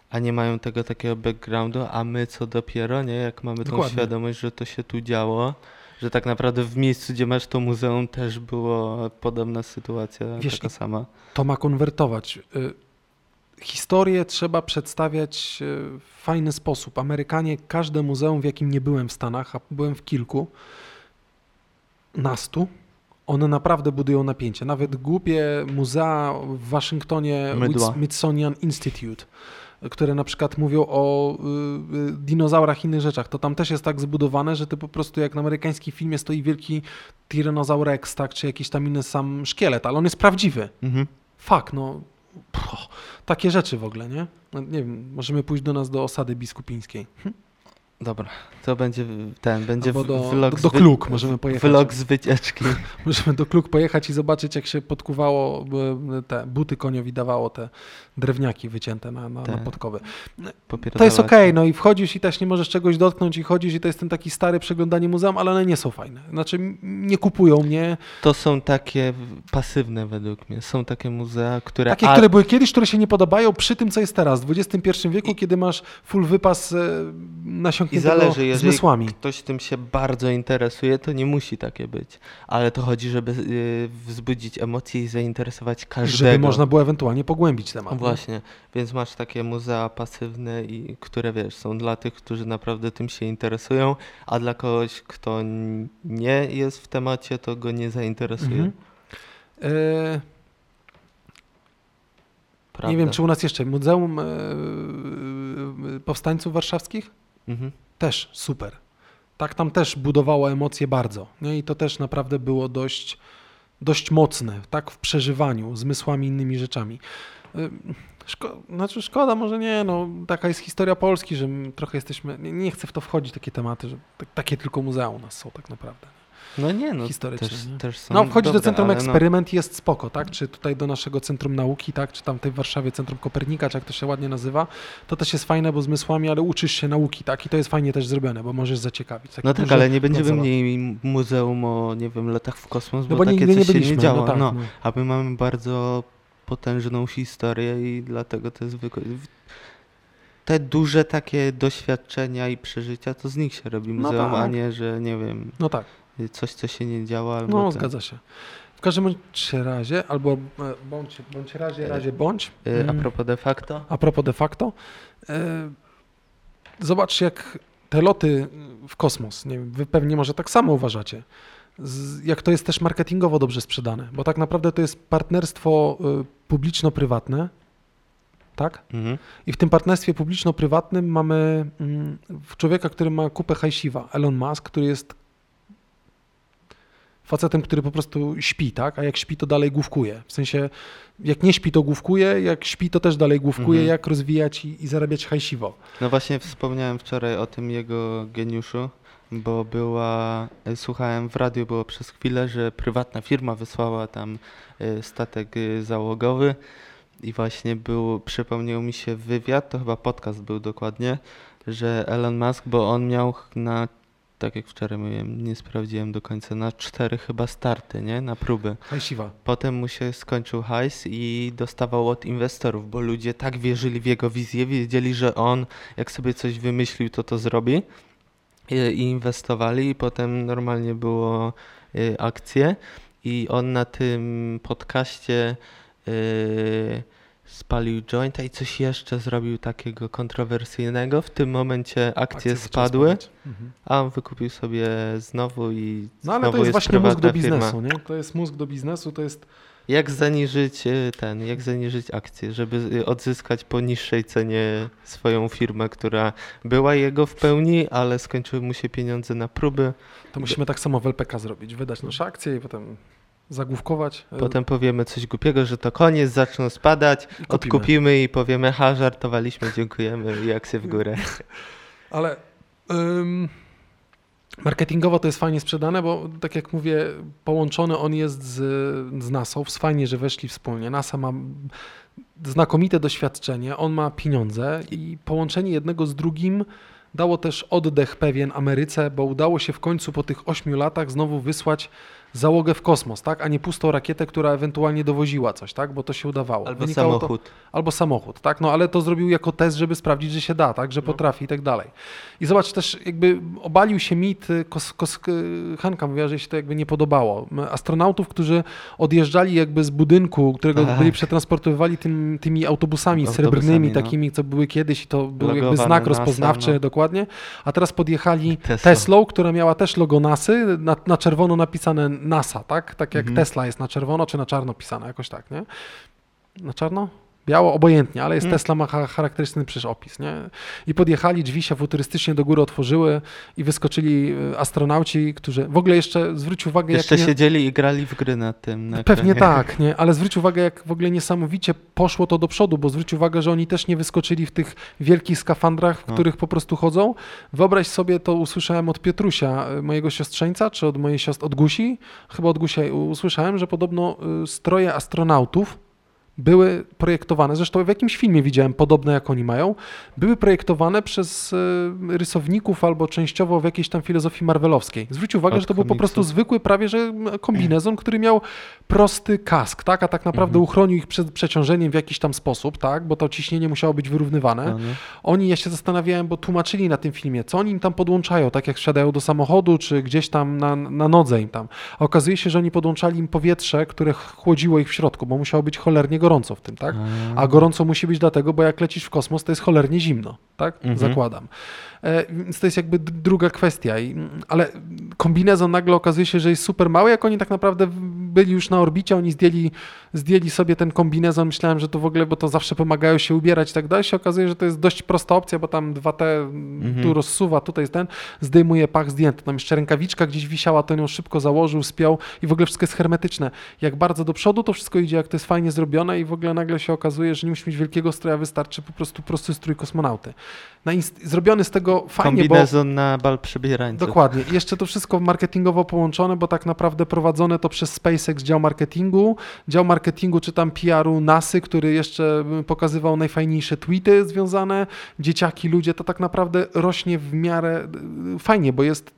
a nie mają tego takiego backgroundu, a my co dopiero, nie? Jak mamy tą Dokładnie. świadomość, że to się tu działo, że tak naprawdę w miejscu, gdzie masz to muzeum, też była podobna sytuacja, Wiesz, taka sama. To ma konwertować. Y, Historię trzeba przedstawiać y, w fajny sposób. Amerykanie, każde muzeum, w jakim nie byłem w Stanach, a byłem w kilku, nastu, one naprawdę budują napięcie. Nawet głupie muzea w Waszyngtonie, Mydła. Smithsonian Institute, które na przykład mówią o y, y, dinozaurach i innych rzeczach, to tam też jest tak zbudowane, że ty po prostu jak na amerykańskim filmie stoi wielki Tyrannosaur Rex, tak, czy jakiś tam inny sam szkielet, ale on jest prawdziwy. Mhm. Fak, no. Pff, takie rzeczy w ogóle, nie? No, nie wiem, możemy pójść do nas do osady biskupińskiej. Hm? Dobra, to będzie ten, będzie Albo do, vlog do, do Kluk możemy pojechać. Vlog z wycieczki. Możemy do Kluk pojechać i zobaczyć, jak się podkuwało te buty koniowi dawało te drewniaki wycięte na, na, na Te podkowy. To jest okej, no i wchodzisz i też nie możesz czegoś dotknąć i chodzisz i to jest ten taki stary przeglądanie muzeum, ale one nie są fajne. Znaczy nie kupują mnie. To są takie pasywne według mnie. Są takie muzea, które... Takie, które były kiedyś, które się nie podobają przy tym, co jest teraz, w XXI wieku, kiedy masz full wypas e, I nasiąkniętego zależy, jeżeli zmysłami. ktoś tym się bardzo interesuje, to nie musi takie być. Ale to chodzi, żeby y, wzbudzić emocje i zainteresować każdego. Żeby można było ewentualnie pogłębić temat. No? Właśnie, więc masz takie muzea pasywne, i które wiesz, są dla tych, którzy naprawdę tym się interesują, a dla kogoś, kto nie jest w temacie, to go nie zainteresuje. Mhm. E, nie wiem, czy u nas jeszcze Muzeum e, Powstańców Warszawskich? Mhm. Też super. Tak, tam też budowało emocje bardzo. Nie? I to też naprawdę było dość, dość mocne, tak, w przeżywaniu, zmysłami, innymi rzeczami. Y, Szko znaczy szkoda, może nie, no taka jest historia Polski, że trochę jesteśmy, nie, nie, chcę w to wchodzić, takie tematy, że takie tylko muzea u nas są tak naprawdę. No nie, no historycznie. Też, nie? też są no wchodzi do Centrum no- Eksperyment i jest spoko, tak? Czy tutaj do naszego Centrum Nauki, tak? Czy tam w Warszawie Centrum Kopernika, czy jak to się ładnie nazywa, to też jest fajne, bo zmysłami, ale uczysz się nauki, tak? I to jest fajnie też zrobione, bo możesz zaciekawić. Taki No tak, ale nie będziemy mieli muzeum o, nie wiem, latach w kosmos, No bo, bo takie nigdy coś nie się nie działo. no tak. no. no. A my mamy bardzo potężną historię i dlatego to jest te duże takie doświadczenia i przeżycia, to z nich się robi No muzeum, a tak. nie, że nie wiem, No tak. coś, co się nie działo. Albo No, ten. zgadza się. W każdym razie, albo e, bądź, bądź razie, razie bądź. Y, A Mm. propos de facto, A propos de facto, e, zobacz jak te loty w kosmos, nie wiem, wy pewnie może tak samo uważacie, jak to jest też marketingowo dobrze sprzedane, bo tak naprawdę to jest partnerstwo e, publiczno-prywatne, tak? mhm. I w tym partnerstwie publiczno-prywatnym mamy mm, człowieka, który ma kupę hajsiwa, Elon Musk, który jest facetem, który po prostu śpi, tak? A jak śpi, to dalej główkuje. W sensie, jak nie śpi, to główkuje, jak śpi, to też dalej główkuje, Mhm. jak rozwijać i, i zarabiać hajsiwo. No właśnie wspomniałem wczoraj o tym jego geniuszu, bo była, y, słuchałem w radiu, było przez chwilę, że prywatna firma wysłała tam y, statek y, załogowy i właśnie był, przypomniał mi się wywiad, to chyba podcast był dokładnie, że Elon Musk, bo on miał na, tak jak wczoraj mówiłem, nie sprawdziłem do końca, na cztery chyba starty, nie, na próby. Hajsiwa. Potem mu się skończył hajs i dostawał od inwestorów, bo ludzie tak wierzyli w jego wizję, wiedzieli, że on jak sobie coś wymyślił, to to zrobi. I, i inwestowali i potem normalnie było y, akcje i on na tym podcaście y, spalił jointa i coś jeszcze zrobił takiego kontrowersyjnego. W tym momencie akcje, Akcje spadły. Mhm. a on wykupił sobie znowu i No ale znowu to jest właśnie mózg do firma. biznesu, nie? To jest mózg do biznesu, to jest Jak zaniżyć ten, jak zaniżyć akcję, żeby odzyskać po niższej cenie swoją firmę, która była jego w pełni, ale skończyły mu się pieniądze na próby. To musimy tak samo w LPK zrobić. Wydać nasze akcje i potem zagłówkować. Potem powiemy coś głupiego, że to koniec, zaczną spadać, kupimy. odkupimy i powiemy, ha, żartowaliśmy, dziękujemy i akcje w górę. Ale ym, marketingowo to jest fajnie sprzedane, bo tak jak mówię, połączony on jest z, z NASA. Fajnie, że weszli wspólnie. NASA ma znakomite doświadczenie, on ma pieniądze i połączenie jednego z drugim dało też oddech pewien Ameryce, bo udało się w końcu po tych ośmiu latach znowu wysłać załogę w kosmos, tak? a nie pustą rakietę, która ewentualnie dowoziła coś, tak? bo to się udawało. Albo Wynikało to- samochód. Albo samochód, tak? No ale to zrobił jako test, żeby sprawdzić, że się da, tak? Że potrafi i tak dalej. I zobacz też, jakby obalił się mit, y, kos, kos, y, Hanka mówiła, że się to jakby nie podobało. Astronautów, którzy odjeżdżali jakby z budynku, którego Tak. byli przetransportowywali tym, tymi autobusami, Autobusami, srebrnymi, no. takimi, co były kiedyś i to był jakby znak NASA, rozpoznawczy, no. dokładnie. A teraz podjechali Tesla. Teslą, która miała też logo NASY, na, na czerwono napisane NASA, tak? Tak jak Mhm. Tesla jest na czerwono, czy na czarno pisane, jakoś tak, nie? Na czarno? Biało, obojętnie, ale jest Mm. Tesla ma cha- charakterystyczny przecież opis, nie? I podjechali, drzwi się futurystycznie do góry otworzyły i wyskoczyli y, astronauci, którzy... W ogóle jeszcze zwróć uwagę, Jeszcze jak... nie- siedzieli i grali w gry na tym. Na Pewnie ekranie. tak, nie? ale zwróć uwagę, jak w ogóle niesamowicie poszło to do przodu, bo zwróć uwagę, że oni też nie wyskoczyli w tych wielkich skafandrach, w No. których po prostu chodzą. Wyobraź sobie, to usłyszałem od Piotrusia, y, mojego siostrzeńca, czy od mojej siostry, od Gusi, chyba od Gusia usłyszałem, że podobno y, stroje astronautów były projektowane, zresztą w jakimś filmie widziałem podobne jak oni mają, były projektowane przez y, rysowników albo częściowo w jakiejś tam filozofii marvelowskiej. Zwróć uwagę, Od że to był po prostu zwykły prawie, że kombinezon, który miał prosty kask, tak, a tak naprawdę Mhm. uchronił ich przed przeciążeniem w jakiś tam sposób, tak, bo to ciśnienie musiało być wyrównywane. No. Oni, ja się zastanawiałem, bo tłumaczyli na tym filmie, co oni im tam podłączają, tak jak wsiadają do samochodu, czy gdzieś tam na, na nodze im tam. A okazuje się, że oni podłączali im powietrze, które chłodziło ich w środku, bo musiało być cholernie gorąco w tym, tak? A gorąco musi być dlatego, bo jak lecisz w kosmos, to jest cholernie zimno, tak? Mhm. Zakładam. E, więc to jest jakby druga kwestia. Ale kombinezon nagle okazuje się, że jest super mały, jak oni tak naprawdę byli już na orbicie, oni zdjęli, zdjęli sobie ten kombinezon, myślałem, że to w ogóle, bo to zawsze pomagają się ubierać i tak dalej, się okazuje, że to jest dość prosta opcja, bo tam 2T Mhm. tu rozsuwa, tutaj jest ten, zdejmuje pach zdjęty, tam jeszcze rękawiczka gdzieś wisiała, to ją szybko założył, spiął i w ogóle wszystko jest hermetyczne. Jak bardzo do przodu to wszystko idzie, jak to jest fajnie zrobione i w ogóle nagle się okazuje, że nie musi mieć wielkiego stroja, wystarczy po prostu prosty strój kosmonauty. Na zrobiony z tego fajnie, bo... Kombinezon na bal przebierańców. Dokładnie. Jeszcze to wszystko marketingowo połączone, bo tak naprawdę prowadzone to przez SpaceX dział marketingu, dział marketingu czy tam PR-u NASY, który jeszcze y, pokazywał najfajniejsze tweety związane, dzieciaki, ludzie, to tak naprawdę rośnie w miarę y, fajnie, bo jest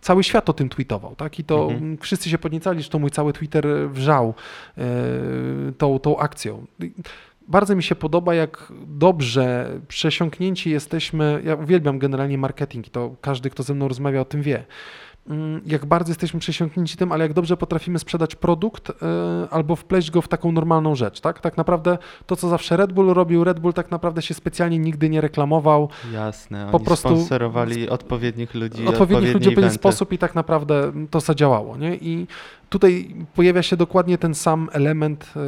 cały świat o tym tweetował, tak? I to Mhm. mm, wszyscy się podniecali, że to mój cały Twitter wrzał e, tą, tą akcją. Bardzo mi się podoba, jak dobrze przesiąknięci jesteśmy. Ja uwielbiam generalnie marketing i to każdy, kto ze mną rozmawia, o tym wie. Mm, Jak bardzo jesteśmy przesiąknięci tym, ale jak dobrze potrafimy sprzedać produkt e, albo wpleść go w taką normalną rzecz, tak? Tak naprawdę to, co zawsze Red Bull robił, Red Bull tak naprawdę się specjalnie nigdy nie reklamował. Jasne, oni Po prostu- sponsorowali odpowiednich ludzi, odpowiednich ludzi w pewien sposób i tak naprawdę to zadziałało, nie? I tutaj pojawia się dokładnie ten sam element, e,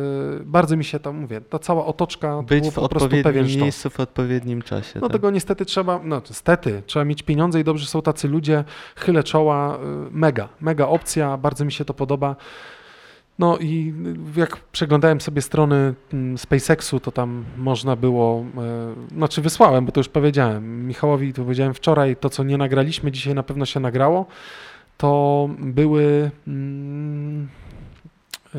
bardzo mi się to, mówię, ta cała otoczka to Być było w po prostu pewien miejscu w odpowiednim czasie. No tak. tego niestety trzeba, no niestety, trzeba mieć pieniądze i dobrze są tacy ludzie, chylę czoła, y, mega, mega opcja, bardzo mi się to podoba. No i jak przeglądałem sobie strony mm, SpaceXu, to tam można było, y, znaczy wysłałem, bo to już powiedziałem, Michałowi to powiedziałem wczoraj, to co nie nagraliśmy, dzisiaj na pewno się nagrało, to były, mm, y,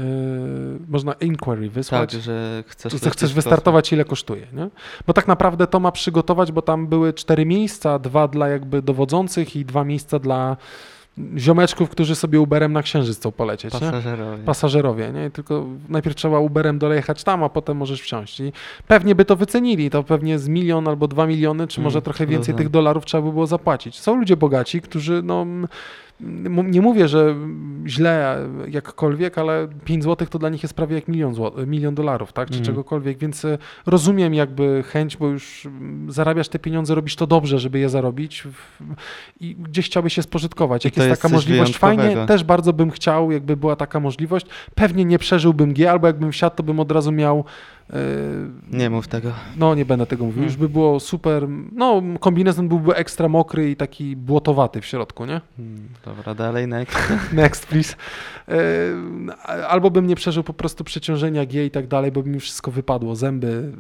można inquiry wysłać. Tak, że chcesz, Że chcesz wystartować, ile kosztuje, nie? Bo tak naprawdę to ma przygotować, bo tam były cztery miejsca, dwa dla jakby dowodzących i dwa miejsca dla ziomeczków, którzy sobie Uberem na Księżyc chcą polecieć, kosmos. nie? Pasażerowie. Pasażerowie, nie? Tylko najpierw trzeba Uberem dolejechać tam, a potem możesz wsiąść. I pewnie by to wycenili, to pewnie z milion albo dwa miliony, czy może Mm, trochę więcej tych dolarów trzeba by było zapłacić. Są ludzie bogaci, którzy no... Nie mówię, że źle jakkolwiek, ale 5 zł to dla nich jest prawie jak milion, zł, milion dolarów, tak? Czy Mhm. czegokolwiek, więc e, rozumiem jakby chęć, bo już mm, zarabiasz te pieniądze, robisz to dobrze, żeby je zarobić i gdzieś chciałbyś się spożytkować. Jak jest jest taka możliwość, fajnie, też bardzo bym chciał, jakby była taka możliwość. Pewnie nie przeżyłbym G, albo jakbym wsiadł, to bym od razu miał Nie mów tego. no, nie będę tego mówił. Hmm. Już by było super. No, kombinezon byłby ekstra mokry i taki błotowaty w środku, nie? Hmm, Dobra, dalej, next. Next, please. E, Albo bym nie przeżył po prostu przeciążenia G i tak dalej, bo by mi wszystko wypadło. Zęby,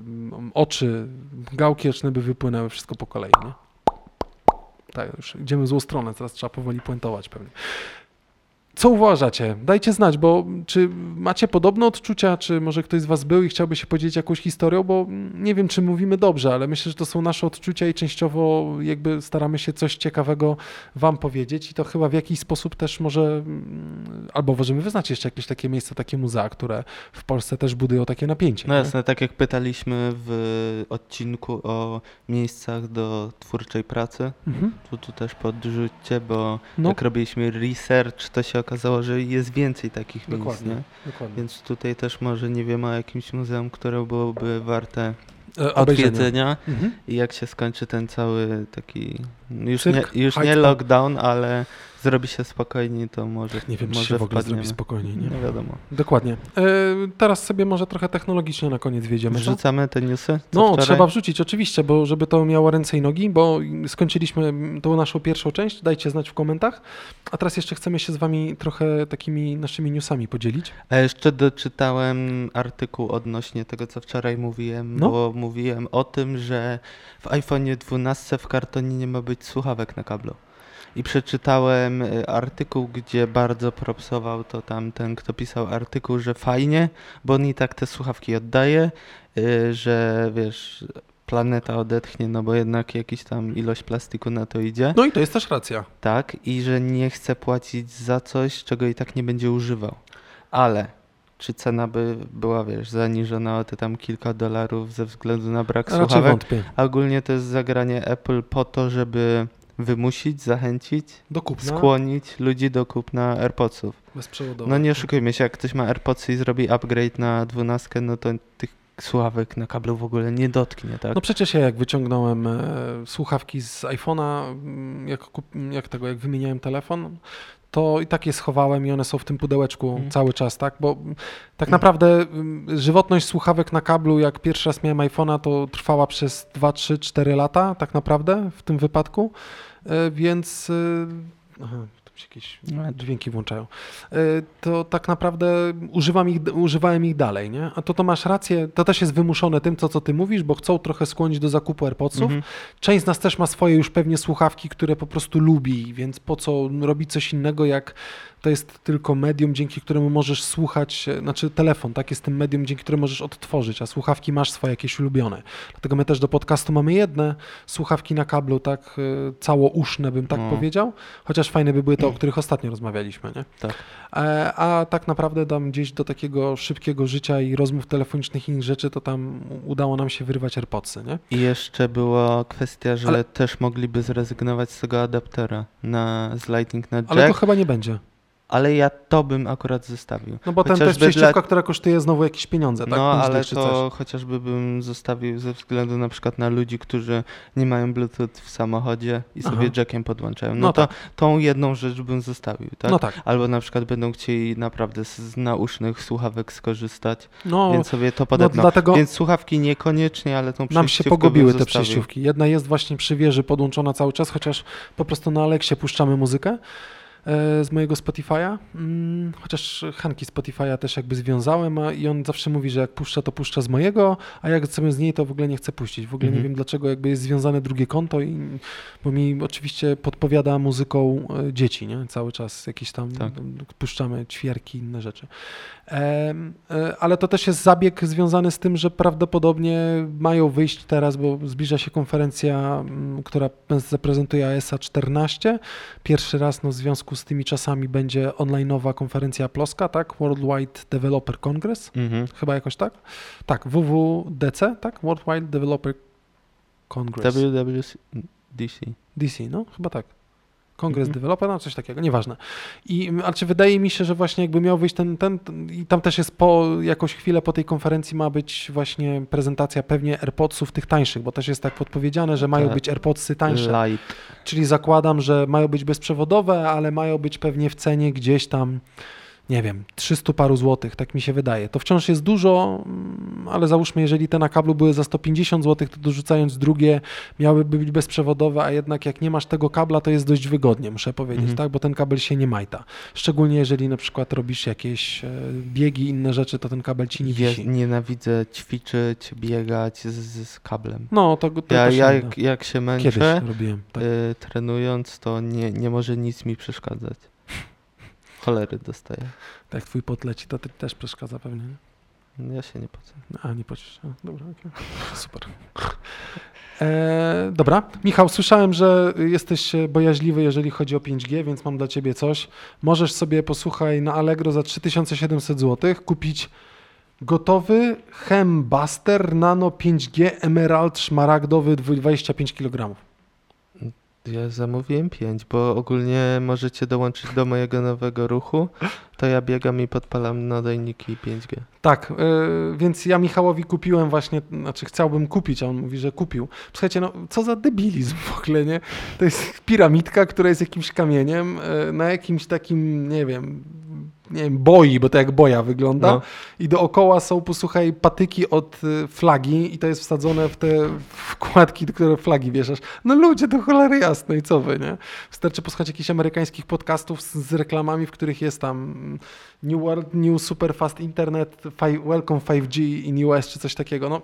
oczy, gałki oczne by wypłynęły, wszystko po kolei, nie? Tak, już idziemy w złą stronę, teraz trzeba powoli puentować pewnie. Co uważacie? Dajcie znać, bo czy macie podobne odczucia, czy może ktoś z Was był i chciałby się podzielić jakąś historią, bo nie wiem, czy mówimy dobrze, ale myślę, że to są nasze odczucia i częściowo jakby staramy się coś ciekawego Wam powiedzieć i to chyba w jakiś sposób też może, mm, albo możemy wyznaczyć jeszcze jakieś takie miejsca, takie muzea, które w Polsce też budują takie napięcie. No nie? jasne, tak jak pytaliśmy w odcinku o miejscach do twórczej pracy, Mhm. to tu też podrzućcie, bo No, jak robiliśmy research, to się okazało, że jest więcej takich miejsc, dokładnie. nie? dokładnie. Więc tutaj też może nie wiemy o jakimś muzeum, które byłoby warte E, odwiedzenia Mhm. i jak się skończy ten cały taki, już Cyrk, nie, już nie lockdown, ale zrobi się spokojniej, to może Nie wiem, czy może się w ogóle wpadniemy. zrobi spokojniej, nie? Nie wiadomo. Dokładnie. E, teraz sobie może trochę technologicznie na koniec wjedziemy. Wrzucamy te newsy? No, wczoraj? trzeba wrzucić, oczywiście, bo żeby to miało ręce i nogi, bo skończyliśmy tą naszą pierwszą część, dajcie znać w komentarzach, a teraz jeszcze chcemy się z wami trochę takimi naszymi newsami podzielić. A jeszcze doczytałem artykuł odnośnie tego, co wczoraj mówiłem, No. bo mówiłem o tym, że w iPhone'ie 12 w kartonie nie ma być słuchawek na kablu. I przeczytałem y, artykuł, gdzie bardzo propsował to tam ten, kto pisał artykuł, że fajnie, bo on i tak te słuchawki oddaje, y, że wiesz, planeta odetchnie, no bo jednak jakiś tam ilość plastiku na to idzie. No i to jest też racja. Tak, i że nie chce płacić za coś, czego i tak nie będzie używał. Ale czy cena by była, wiesz, zaniżona o te tam kilka dolarów ze względu na brak Raczej słuchawek? wątpię. A Ogólnie to jest zagranie Apple po to, żeby wymusić, zachęcić, Do kupna, skłonić ludzi do kupna AirPodsów. bezprzewodowo. No nie oszukujmy się, jak ktoś ma AirPodsy i zrobi upgrade na 12, no to tych słuchawek na kablu w ogóle nie dotknie, tak? No przecież ja jak wyciągnąłem e, słuchawki z iPhone'a, mm, jak, jak tego, jak wymieniałem telefon, to i tak je schowałem i one są w tym pudełeczku Mhm. cały czas, tak? Bo mm, tak naprawdę mm, żywotność słuchawek na kablu, jak pierwszy raz miałem iPhone'a, to trwała przez 2, 3, 4 lata tak naprawdę w tym wypadku, więc... e, Aha, tu się jakieś dźwięki włączają. E, To tak naprawdę używam ich, używałem ich dalej, nie? A to to masz rację, to też jest wymuszone tym, co, co ty mówisz, bo chcą trochę skłonić do zakupu AirPodsów. Mhm. Część z nas też ma swoje już pewnie słuchawki, które po prostu lubi, więc po co robić coś innego, jak to jest tylko medium, dzięki któremu możesz słuchać, e, znaczy telefon, tak, jest tym medium, dzięki któremu możesz odtworzyć, a słuchawki masz swoje jakieś ulubione. Dlatego my też do podcastu mamy jedne słuchawki na kablu, tak, e, całouszne bym tak No. powiedział, chociaż fajne by były te, o których ostatnio rozmawialiśmy, nie? Tak. E, A tak naprawdę tam gdzieś do takiego szybkiego życia i rozmów telefonicznych i innych rzeczy, to tam udało nam się wyrwać AirPodsy, nie? I jeszcze była kwestia, że Ale- też mogliby zrezygnować z tego adaptera na, z Lightning na Jack, ale, to chyba nie będzie. Ja to bym akurat zostawił. No bo ten to jest Chociażby przejściówka, dla- która kosztuje znowu jakieś pieniądze, tak? No, ale to chociażby bym zostawił ze względu na przykład na ludzi, którzy nie mają Bluetooth w samochodzie i sobie Aha. jackiem podłączają. No, No to tak. tą jedną rzecz bym zostawił, tak? No tak. Albo na przykład będą chcieli naprawdę z, nausznych słuchawek skorzystać, No, więc sobie to no podepną. dlatego Więc słuchawki niekoniecznie, ale tą nam się pogubiły te przejściówki. Jedna jest właśnie przy wieży podłączona cały czas, chociaż po prostu na Alexie puszczamy muzykę z mojego Spotify'a. Mm, Chociaż Hanki Spotify'a też jakby związałem a, i on zawsze mówi, że jak puszcza, to puszcza z mojego, a jak sobie z niej, to w ogóle nie chce puścić. W ogóle nie Mhm. wiem dlaczego jakby jest związane drugie konto, i, bo mi oczywiście podpowiada muzyką e, dzieci, nie? Cały czas jakieś tam Tak. puszczamy ćwierki, inne rzeczy. E, Ale to też jest zabieg związany z tym, że prawdopodobnie mają wyjść teraz, bo zbliża się konferencja, która zaprezentuje ASA 14. Pierwszy raz no, w związku z tymi czasami będzie onlineowa konferencja ploska, tak? Worldwide Developer Congress. Mhm. Chyba jakoś tak? Tak, WWDC, tak? Worldwide Developer Congress. WWDC. DC, no chyba tak. Kongres Mhm. No coś takiego, nieważne. I, ale czy wydaje mi się, że właśnie jakby miał wyjść ten, ten, ten i tam też jest po jakąś chwilę po tej konferencji ma być właśnie prezentacja pewnie AirPodsów tych tańszych, bo też jest tak podpowiedziane, że mają Tak. być AirPodsy tańsze. Light. Czyli zakładam, że mają być bezprzewodowe, ale mają być pewnie w cenie gdzieś tam, nie wiem, 300 paru złotych, tak mi się wydaje. To wciąż jest dużo, mm, ale załóżmy, jeżeli te na kablu były za 150 złotych, to dorzucając drugie miałyby być bezprzewodowe, a jednak jak nie masz tego kabla, to jest dość wygodnie, muszę powiedzieć, Mhm. tak, bo ten kabel się nie majta. Szczególnie jeżeli na przykład robisz jakieś e, biegi, inne rzeczy, to ten kabel ci nie wisi. nienawidzę ćwiczyć, biegać z, z, kablem. No, to, to Ja, ja jak, jak się Kiedyś męczę robiłem, tak. y, trenując, to nie, nie może nic mi przeszkadzać. Cholery dostaję. Tak, twój pot leci, to też przeszkadza pewnie, nie? Ja się nie pocę. A, nie płacisz. A, dobra, okej. super. E, dobra, Michał, słyszałem, że jesteś bojaźliwy, jeżeli chodzi o 5G, więc mam dla ciebie coś. Możesz sobie, posłuchaj, na Allegro za 3700 zł kupić gotowy Hembuster Nano 5G Emerald szmaragdowy 25 kg. Ja zamówiłem 5, bo ogólnie możecie dołączyć do mojego nowego ruchu. To ja biegam i podpalam nadajniki 5G. Tak, e, więc ja Michałowi kupiłem właśnie, znaczy chciałbym kupić, a on mówi, że kupił. Słuchajcie, no co za debilizm w ogóle, nie? To jest piramidka, która jest jakimś kamieniem e, na jakimś takim, nie wiem, nie wiem, boi, bo to jak boja wygląda. No. I dookoła są, posłuchaj, patyki od y, flagi i to jest wsadzone w te wkładki, do które flagi wieszasz. No ludzie, to cholery jasne i co wy, nie? Wystarczy posłuchać jakichś amerykańskich podcastów z, z reklamami, w których jest tam New World, New Super Fast Internet, fi, Welcome 5G in US czy coś takiego. No,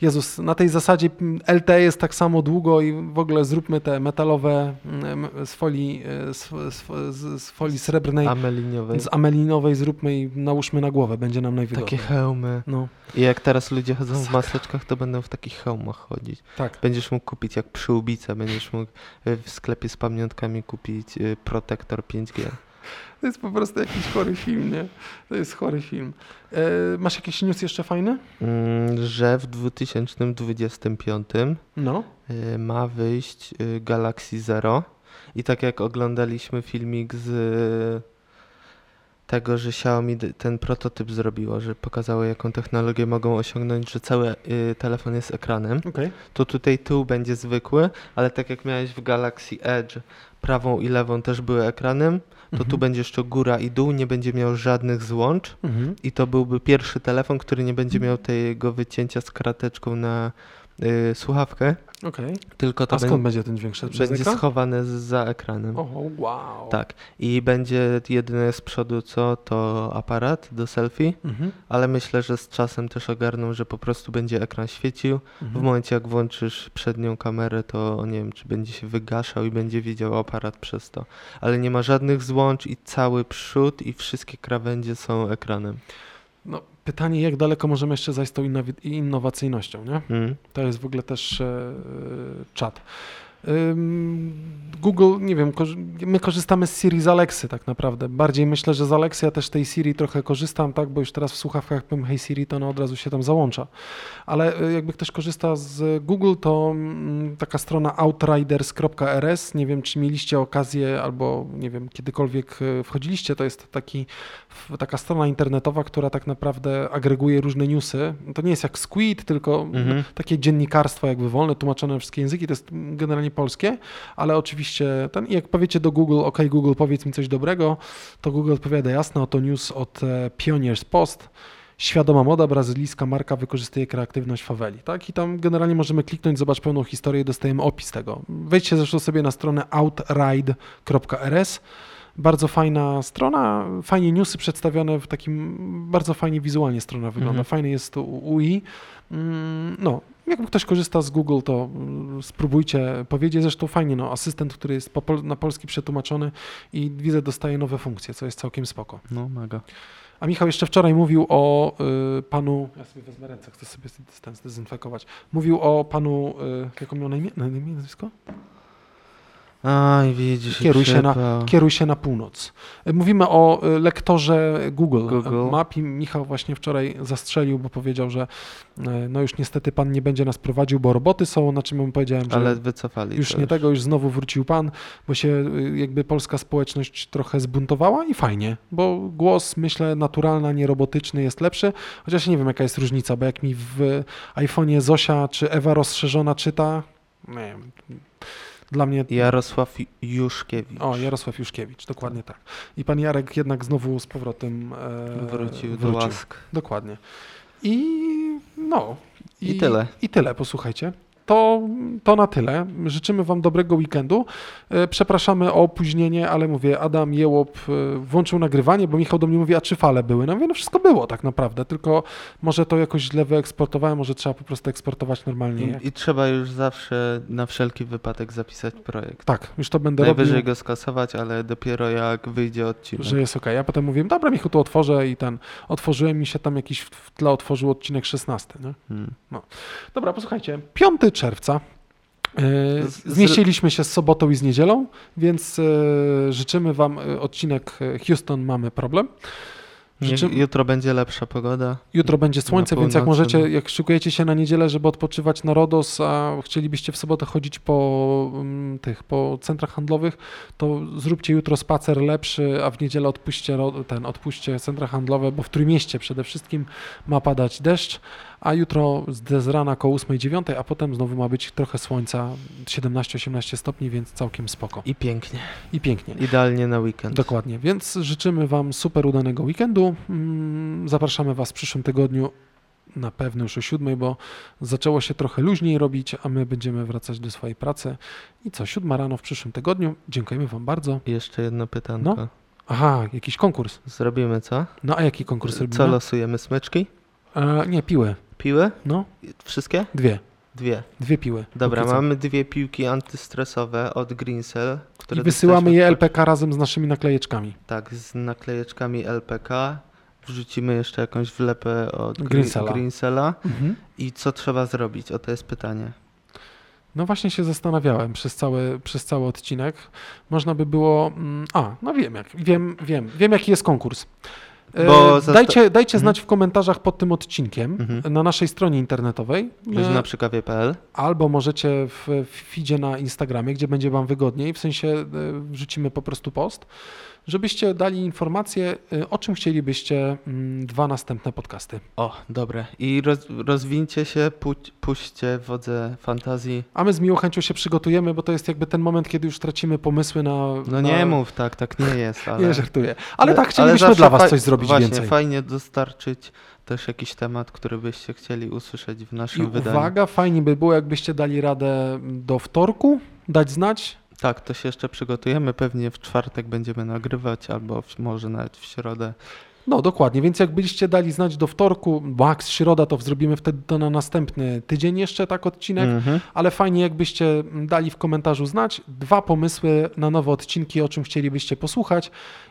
Jezus, na tej zasadzie LTE jest tak samo długo i w ogóle zróbmy te metalowe mm, z folii, y, z, z, z, folii srebrnej, Ameliniowej. z amelinowej zróbmy i nałóżmy na głowę, będzie nam najwygodniej. Takie hełmy. No, I jak teraz ludzie chodzą w maseczkach, to będą w takich hełmach chodzić. tak. Będziesz mógł kupić jak przyłbica, będziesz mógł y, w sklepie z pamiątkami kupić y, protektor 5G. To jest po prostu jakiś chory film, nie? To jest chory film. E, masz jakiś news jeszcze fajny? Mm, że w 2025 No. y, ma wyjść Galaxy Zero i tak jak oglądaliśmy filmik z tego, że Xiaomi ten prototyp zrobiło, że pokazało jaką technologię mogą osiągnąć, że cały y, telefon jest ekranem, Okej. to tutaj tył będzie zwykły, ale tak jak miałeś w Galaxy Edge, prawą i lewą też były ekranem, to Mhm. tu będzie jeszcze góra i dół, nie będzie miał żadnych złącz Mhm. i to byłby pierwszy telefon, który nie będzie miał tego wycięcia z krateczką na y, słuchawkę, Okej. tylko to A skąd będzie, ten większy? Przez będzie schowane za ekranem. O, wow. Tak. I będzie jedyne z przodu co, to aparat do selfie, Mhm. ale myślę, że z czasem też ogarną, że po prostu będzie ekran świecił. W Mhm. momencie jak włączysz przednią kamerę, to nie wiem, czy będzie się wygaszał i będzie widział aparat przez to. Ale nie ma żadnych złącz i cały przód i wszystkie krawędzie są ekranem. No, pytanie, jak daleko możemy jeszcze zajść z tą innowacyjnością, nie? Mm. To jest w ogóle też e, czat. Google, nie wiem, my korzystamy z Siri z Alexy tak naprawdę. Bardziej myślę, że z Alexy ja też tej Siri trochę korzystam, tak, bo już teraz w słuchawkach powiem Hey Siri, to ona od razu się tam załącza. Ale e, jakby ktoś korzysta z Google, to mm, taka strona outriders.rs, nie wiem, czy mieliście okazję albo nie wiem, kiedykolwiek e, wchodziliście, to jest taki, taka strona internetowa, która tak naprawdę agreguje różne newsy. To nie jest jak Squid, tylko Mhm. takie dziennikarstwo jakby wolne, tłumaczone na wszystkie języki, to jest generalnie polskie, ale oczywiście ten, jak powiecie do Google, ok Google powiedz mi coś dobrego, to Google odpowiada jasno, oto news od e, Pioneers Post, Świadoma moda, brazylijska marka wykorzystuje kreatywność faweli, tak? I tam generalnie możemy kliknąć, zobacz pełną historię i dostajemy opis tego. Wejdźcie zresztą sobie na stronę outride.rs, bardzo fajna strona, fajnie newsy przedstawione w takim, bardzo fajnie wizualnie strona wygląda, Mhm. fajny jest to UI. Mm, No, jak ktoś korzysta z Google, to mm, spróbujcie powiedzieć. Zresztą fajnie, no, asystent, który jest po, na polski przetłumaczony i widzę, dostaje nowe funkcje, co jest całkiem spoko. No, mega. A Michał jeszcze wczoraj mówił o y, panu, ja sobie wezmę ręce, chcę sobie ten zdezynfekować. Mówił o panu, y, jak on miał na imię, na imię nazwisko? Aj, widzisz. i Kieruj się na-. Kieruj się na północ. Y, Mówimy o y, lektorze Google, Google. Map i Michał właśnie wczoraj zastrzelił, bo powiedział, że no już niestety pan nie będzie nas prowadził, bo roboty są, na czym mu powiedziałem, że Ale wycofali już nie tego, już znowu wrócił pan, bo się jakby polska społeczność trochę zbuntowała i fajnie, bo głos, myślę, naturalny, a nie robotyczny jest lepszy, chociaż nie wiem jaka jest różnica, bo jak mi w iPhone'ie Zosia czy Ewa rozszerzona czyta, nie wiem, dla mnie... Jarosław Juszkiewicz. O, Jarosław Juszkiewicz, dokładnie tak. I pan Jarek jednak znowu z powrotem e, wrócił, do łask. Dokładnie. I no. I tyle. I tyle, posłuchajcie. To, to na tyle. Życzymy Wam dobrego weekendu. E, Przepraszamy o opóźnienie, ale mówię, Adam Jełop e, włączył nagrywanie, bo Michał do mnie mówi, a czy fale były? No mówię, no wszystko było tak naprawdę, tylko może to jakoś źle wyeksportowałem, może trzeba po prostu eksportować normalnie. jak- I, I trzeba już zawsze na wszelki wypadek zapisać projekt. Tak, już to będę Najwyżej robił, go skasować, ale dopiero jak wyjdzie odcinek. że jest ok. Ja potem mówiłem, dobra Michał, to otworzę i ten, otworzyłem mi się tam jakiś w tle otworzył odcinek 16, nie? Hmm. Dobra, posłuchajcie. 5 czerwca. e, Zmieściliśmy się z sobotą i z niedzielą, więc e, życzymy Wam e, odcinek Houston mamy problem. Życzę, jutro będzie lepsza pogoda. jutro będzie słońce, więc jak możecie, jak szykujecie się na niedzielę, żeby odpoczywać na Rodos, a chcielibyście w sobotę chodzić po mm, tych, po centrach handlowych, to zróbcie jutro spacer lepszy, a w niedzielę odpuśćcie ten, odpuśćcie centra handlowe, bo w Trójmieście przede wszystkim ma padać deszcz, a jutro z z rana koło 8-9, a potem znowu ma być trochę słońca, 17-18 stopni, więc całkiem spoko. I pięknie. I pięknie. Idealnie na weekend. Dokładnie, więc życzymy Wam super udanego weekendu. Mm, Zapraszamy Was w przyszłym tygodniu na pewno już o siódmej, bo zaczęło się trochę luźniej robić, a my będziemy wracać do swojej pracy. I co, siódma rano w przyszłym tygodniu. Dziękujemy Wam bardzo. Jeszcze jedno pytanko. No. Aha, jakiś konkurs. Zrobimy co? No a jaki konkurs Co robimy? losujemy? Smyczki? E, nie, piły. Piły? No, Wszystkie? dwie. Dwie. Dwie piły. Dobra, Póki mamy dwie piłki antystresowe od Greensell. Które I wysyłamy je LPK razem z naszymi naklejeczkami. Tak, z naklejeczkami LPK. Wrzucimy jeszcze jakąś wlepę od Gre- Greensella. Greensella. Mhm. I co trzeba zrobić? O to jest pytanie. No właśnie się zastanawiałem przez cały, przez cały odcinek. Można by było. mm, A, no wiem, jak, wiem, wiem, wiem jaki jest konkurs. E, Bo dajcie dajcie Mhm. znać w komentarzach pod tym odcinkiem Mhm. na naszej stronie internetowej. Już E, na przykawie.pl. Albo możecie w, w feedzie na Instagramie, gdzie będzie Wam wygodniej, w sensie e, wrzucimy po prostu post, żebyście dali informację, y, o czym chcielibyście mm, dwa następne podcasty. O, dobre. I roz, rozwincie się, pu, puśćcie wodze fantazji. A my z miłą chęcią się przygotujemy, bo to jest jakby ten moment, kiedy już tracimy pomysły na... No na... nie mów tak, tak nie jest, ale... Nie żartuję. Ale tak, chcielibyśmy zawsze dla was coś zrobić właśnie, więcej. fajnie dostarczyć też jakiś temat, który byście chcieli usłyszeć w I naszym wydaniu. uwaga, fajnie by było, jakbyście dali radę do wtorku, dać znać. Tak, to się jeszcze przygotujemy. Pewnie w czwartek będziemy nagrywać, albo w, może nawet w środę. No dokładnie, więc jak byście dali znać do wtorku, max środa, to zrobimy wtedy to na następny tydzień jeszcze tak odcinek, Mhm. ale fajnie jakbyście dali w komentarzu znać dwa pomysły na nowe odcinki, o czym chcielibyście posłuchać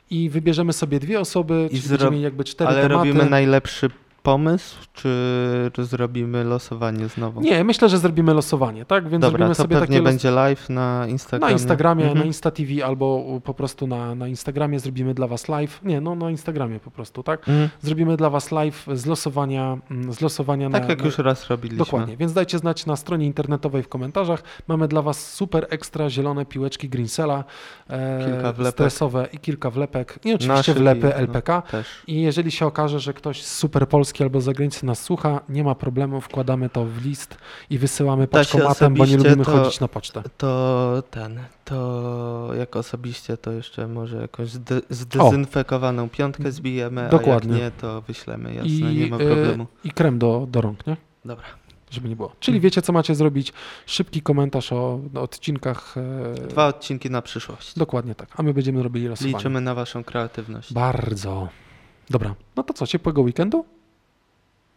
i wybierzemy sobie dwie osoby, I czyli zro- będziemy jakby cztery Ale tematy. robimy najlepszy pomysł, czy zrobimy losowanie znowu? Nie, myślę, że zrobimy losowanie, tak? Więc Dobra, zrobimy to sobie pewnie takie będzie live na Instagramie. na Instagramie, Mhm. na Insta TV albo po prostu na, na Instagramie zrobimy dla was live. Nie, no na Instagramie po prostu, tak? Mhm. Zrobimy dla was live z losowania, mm, z losowania Tak na, jak na, już raz robiliśmy. Dokładnie, więc dajcie znać na stronie internetowej w komentarzach. Mamy dla Was super ekstra zielone piłeczki Greensela, e, Kilka wlepek. stresowe i kilka wlepek i oczywiście wlepy i- no. LPK. Też. I jeżeli się okaże, że ktoś z super Polski albo z zagranicy nas słucha, nie ma problemu, wkładamy to w list i wysyłamy paczkomatem, bo nie lubimy to- chodzić na pocztę. To ten, to jak osobiście, to jeszcze może jakąś zde- zdezynfekowaną piątkę zbijemy, Dokładnie. a jak nie, to wyślemy, jasne, I, nie ma e, problemu. I krem do, do rąk, nie? Dobra. Żeby nie było. Czyli wiecie, co macie zrobić. Szybki komentarz o, o odcinkach. e, Dwa odcinki na przyszłość. Dokładnie tak. A my będziemy robili losowanie. Liczymy na waszą kreatywność. Bardzo. Dobra, no to co, ciepłego weekendu?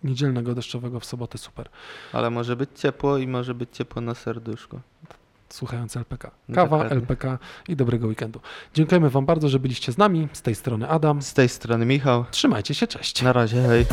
Niedzielnego, deszczowego w sobotę, super. Ale może być ciepło i może być ciepło na serduszku. Słuchając LPK. Kawa, Dokładnie. LPK i dobrego weekendu. Dziękujemy Wam bardzo, że byliście z nami. Z tej strony Adam. Z tej strony Michał. Trzymajcie się, cześć. Na razie, hej.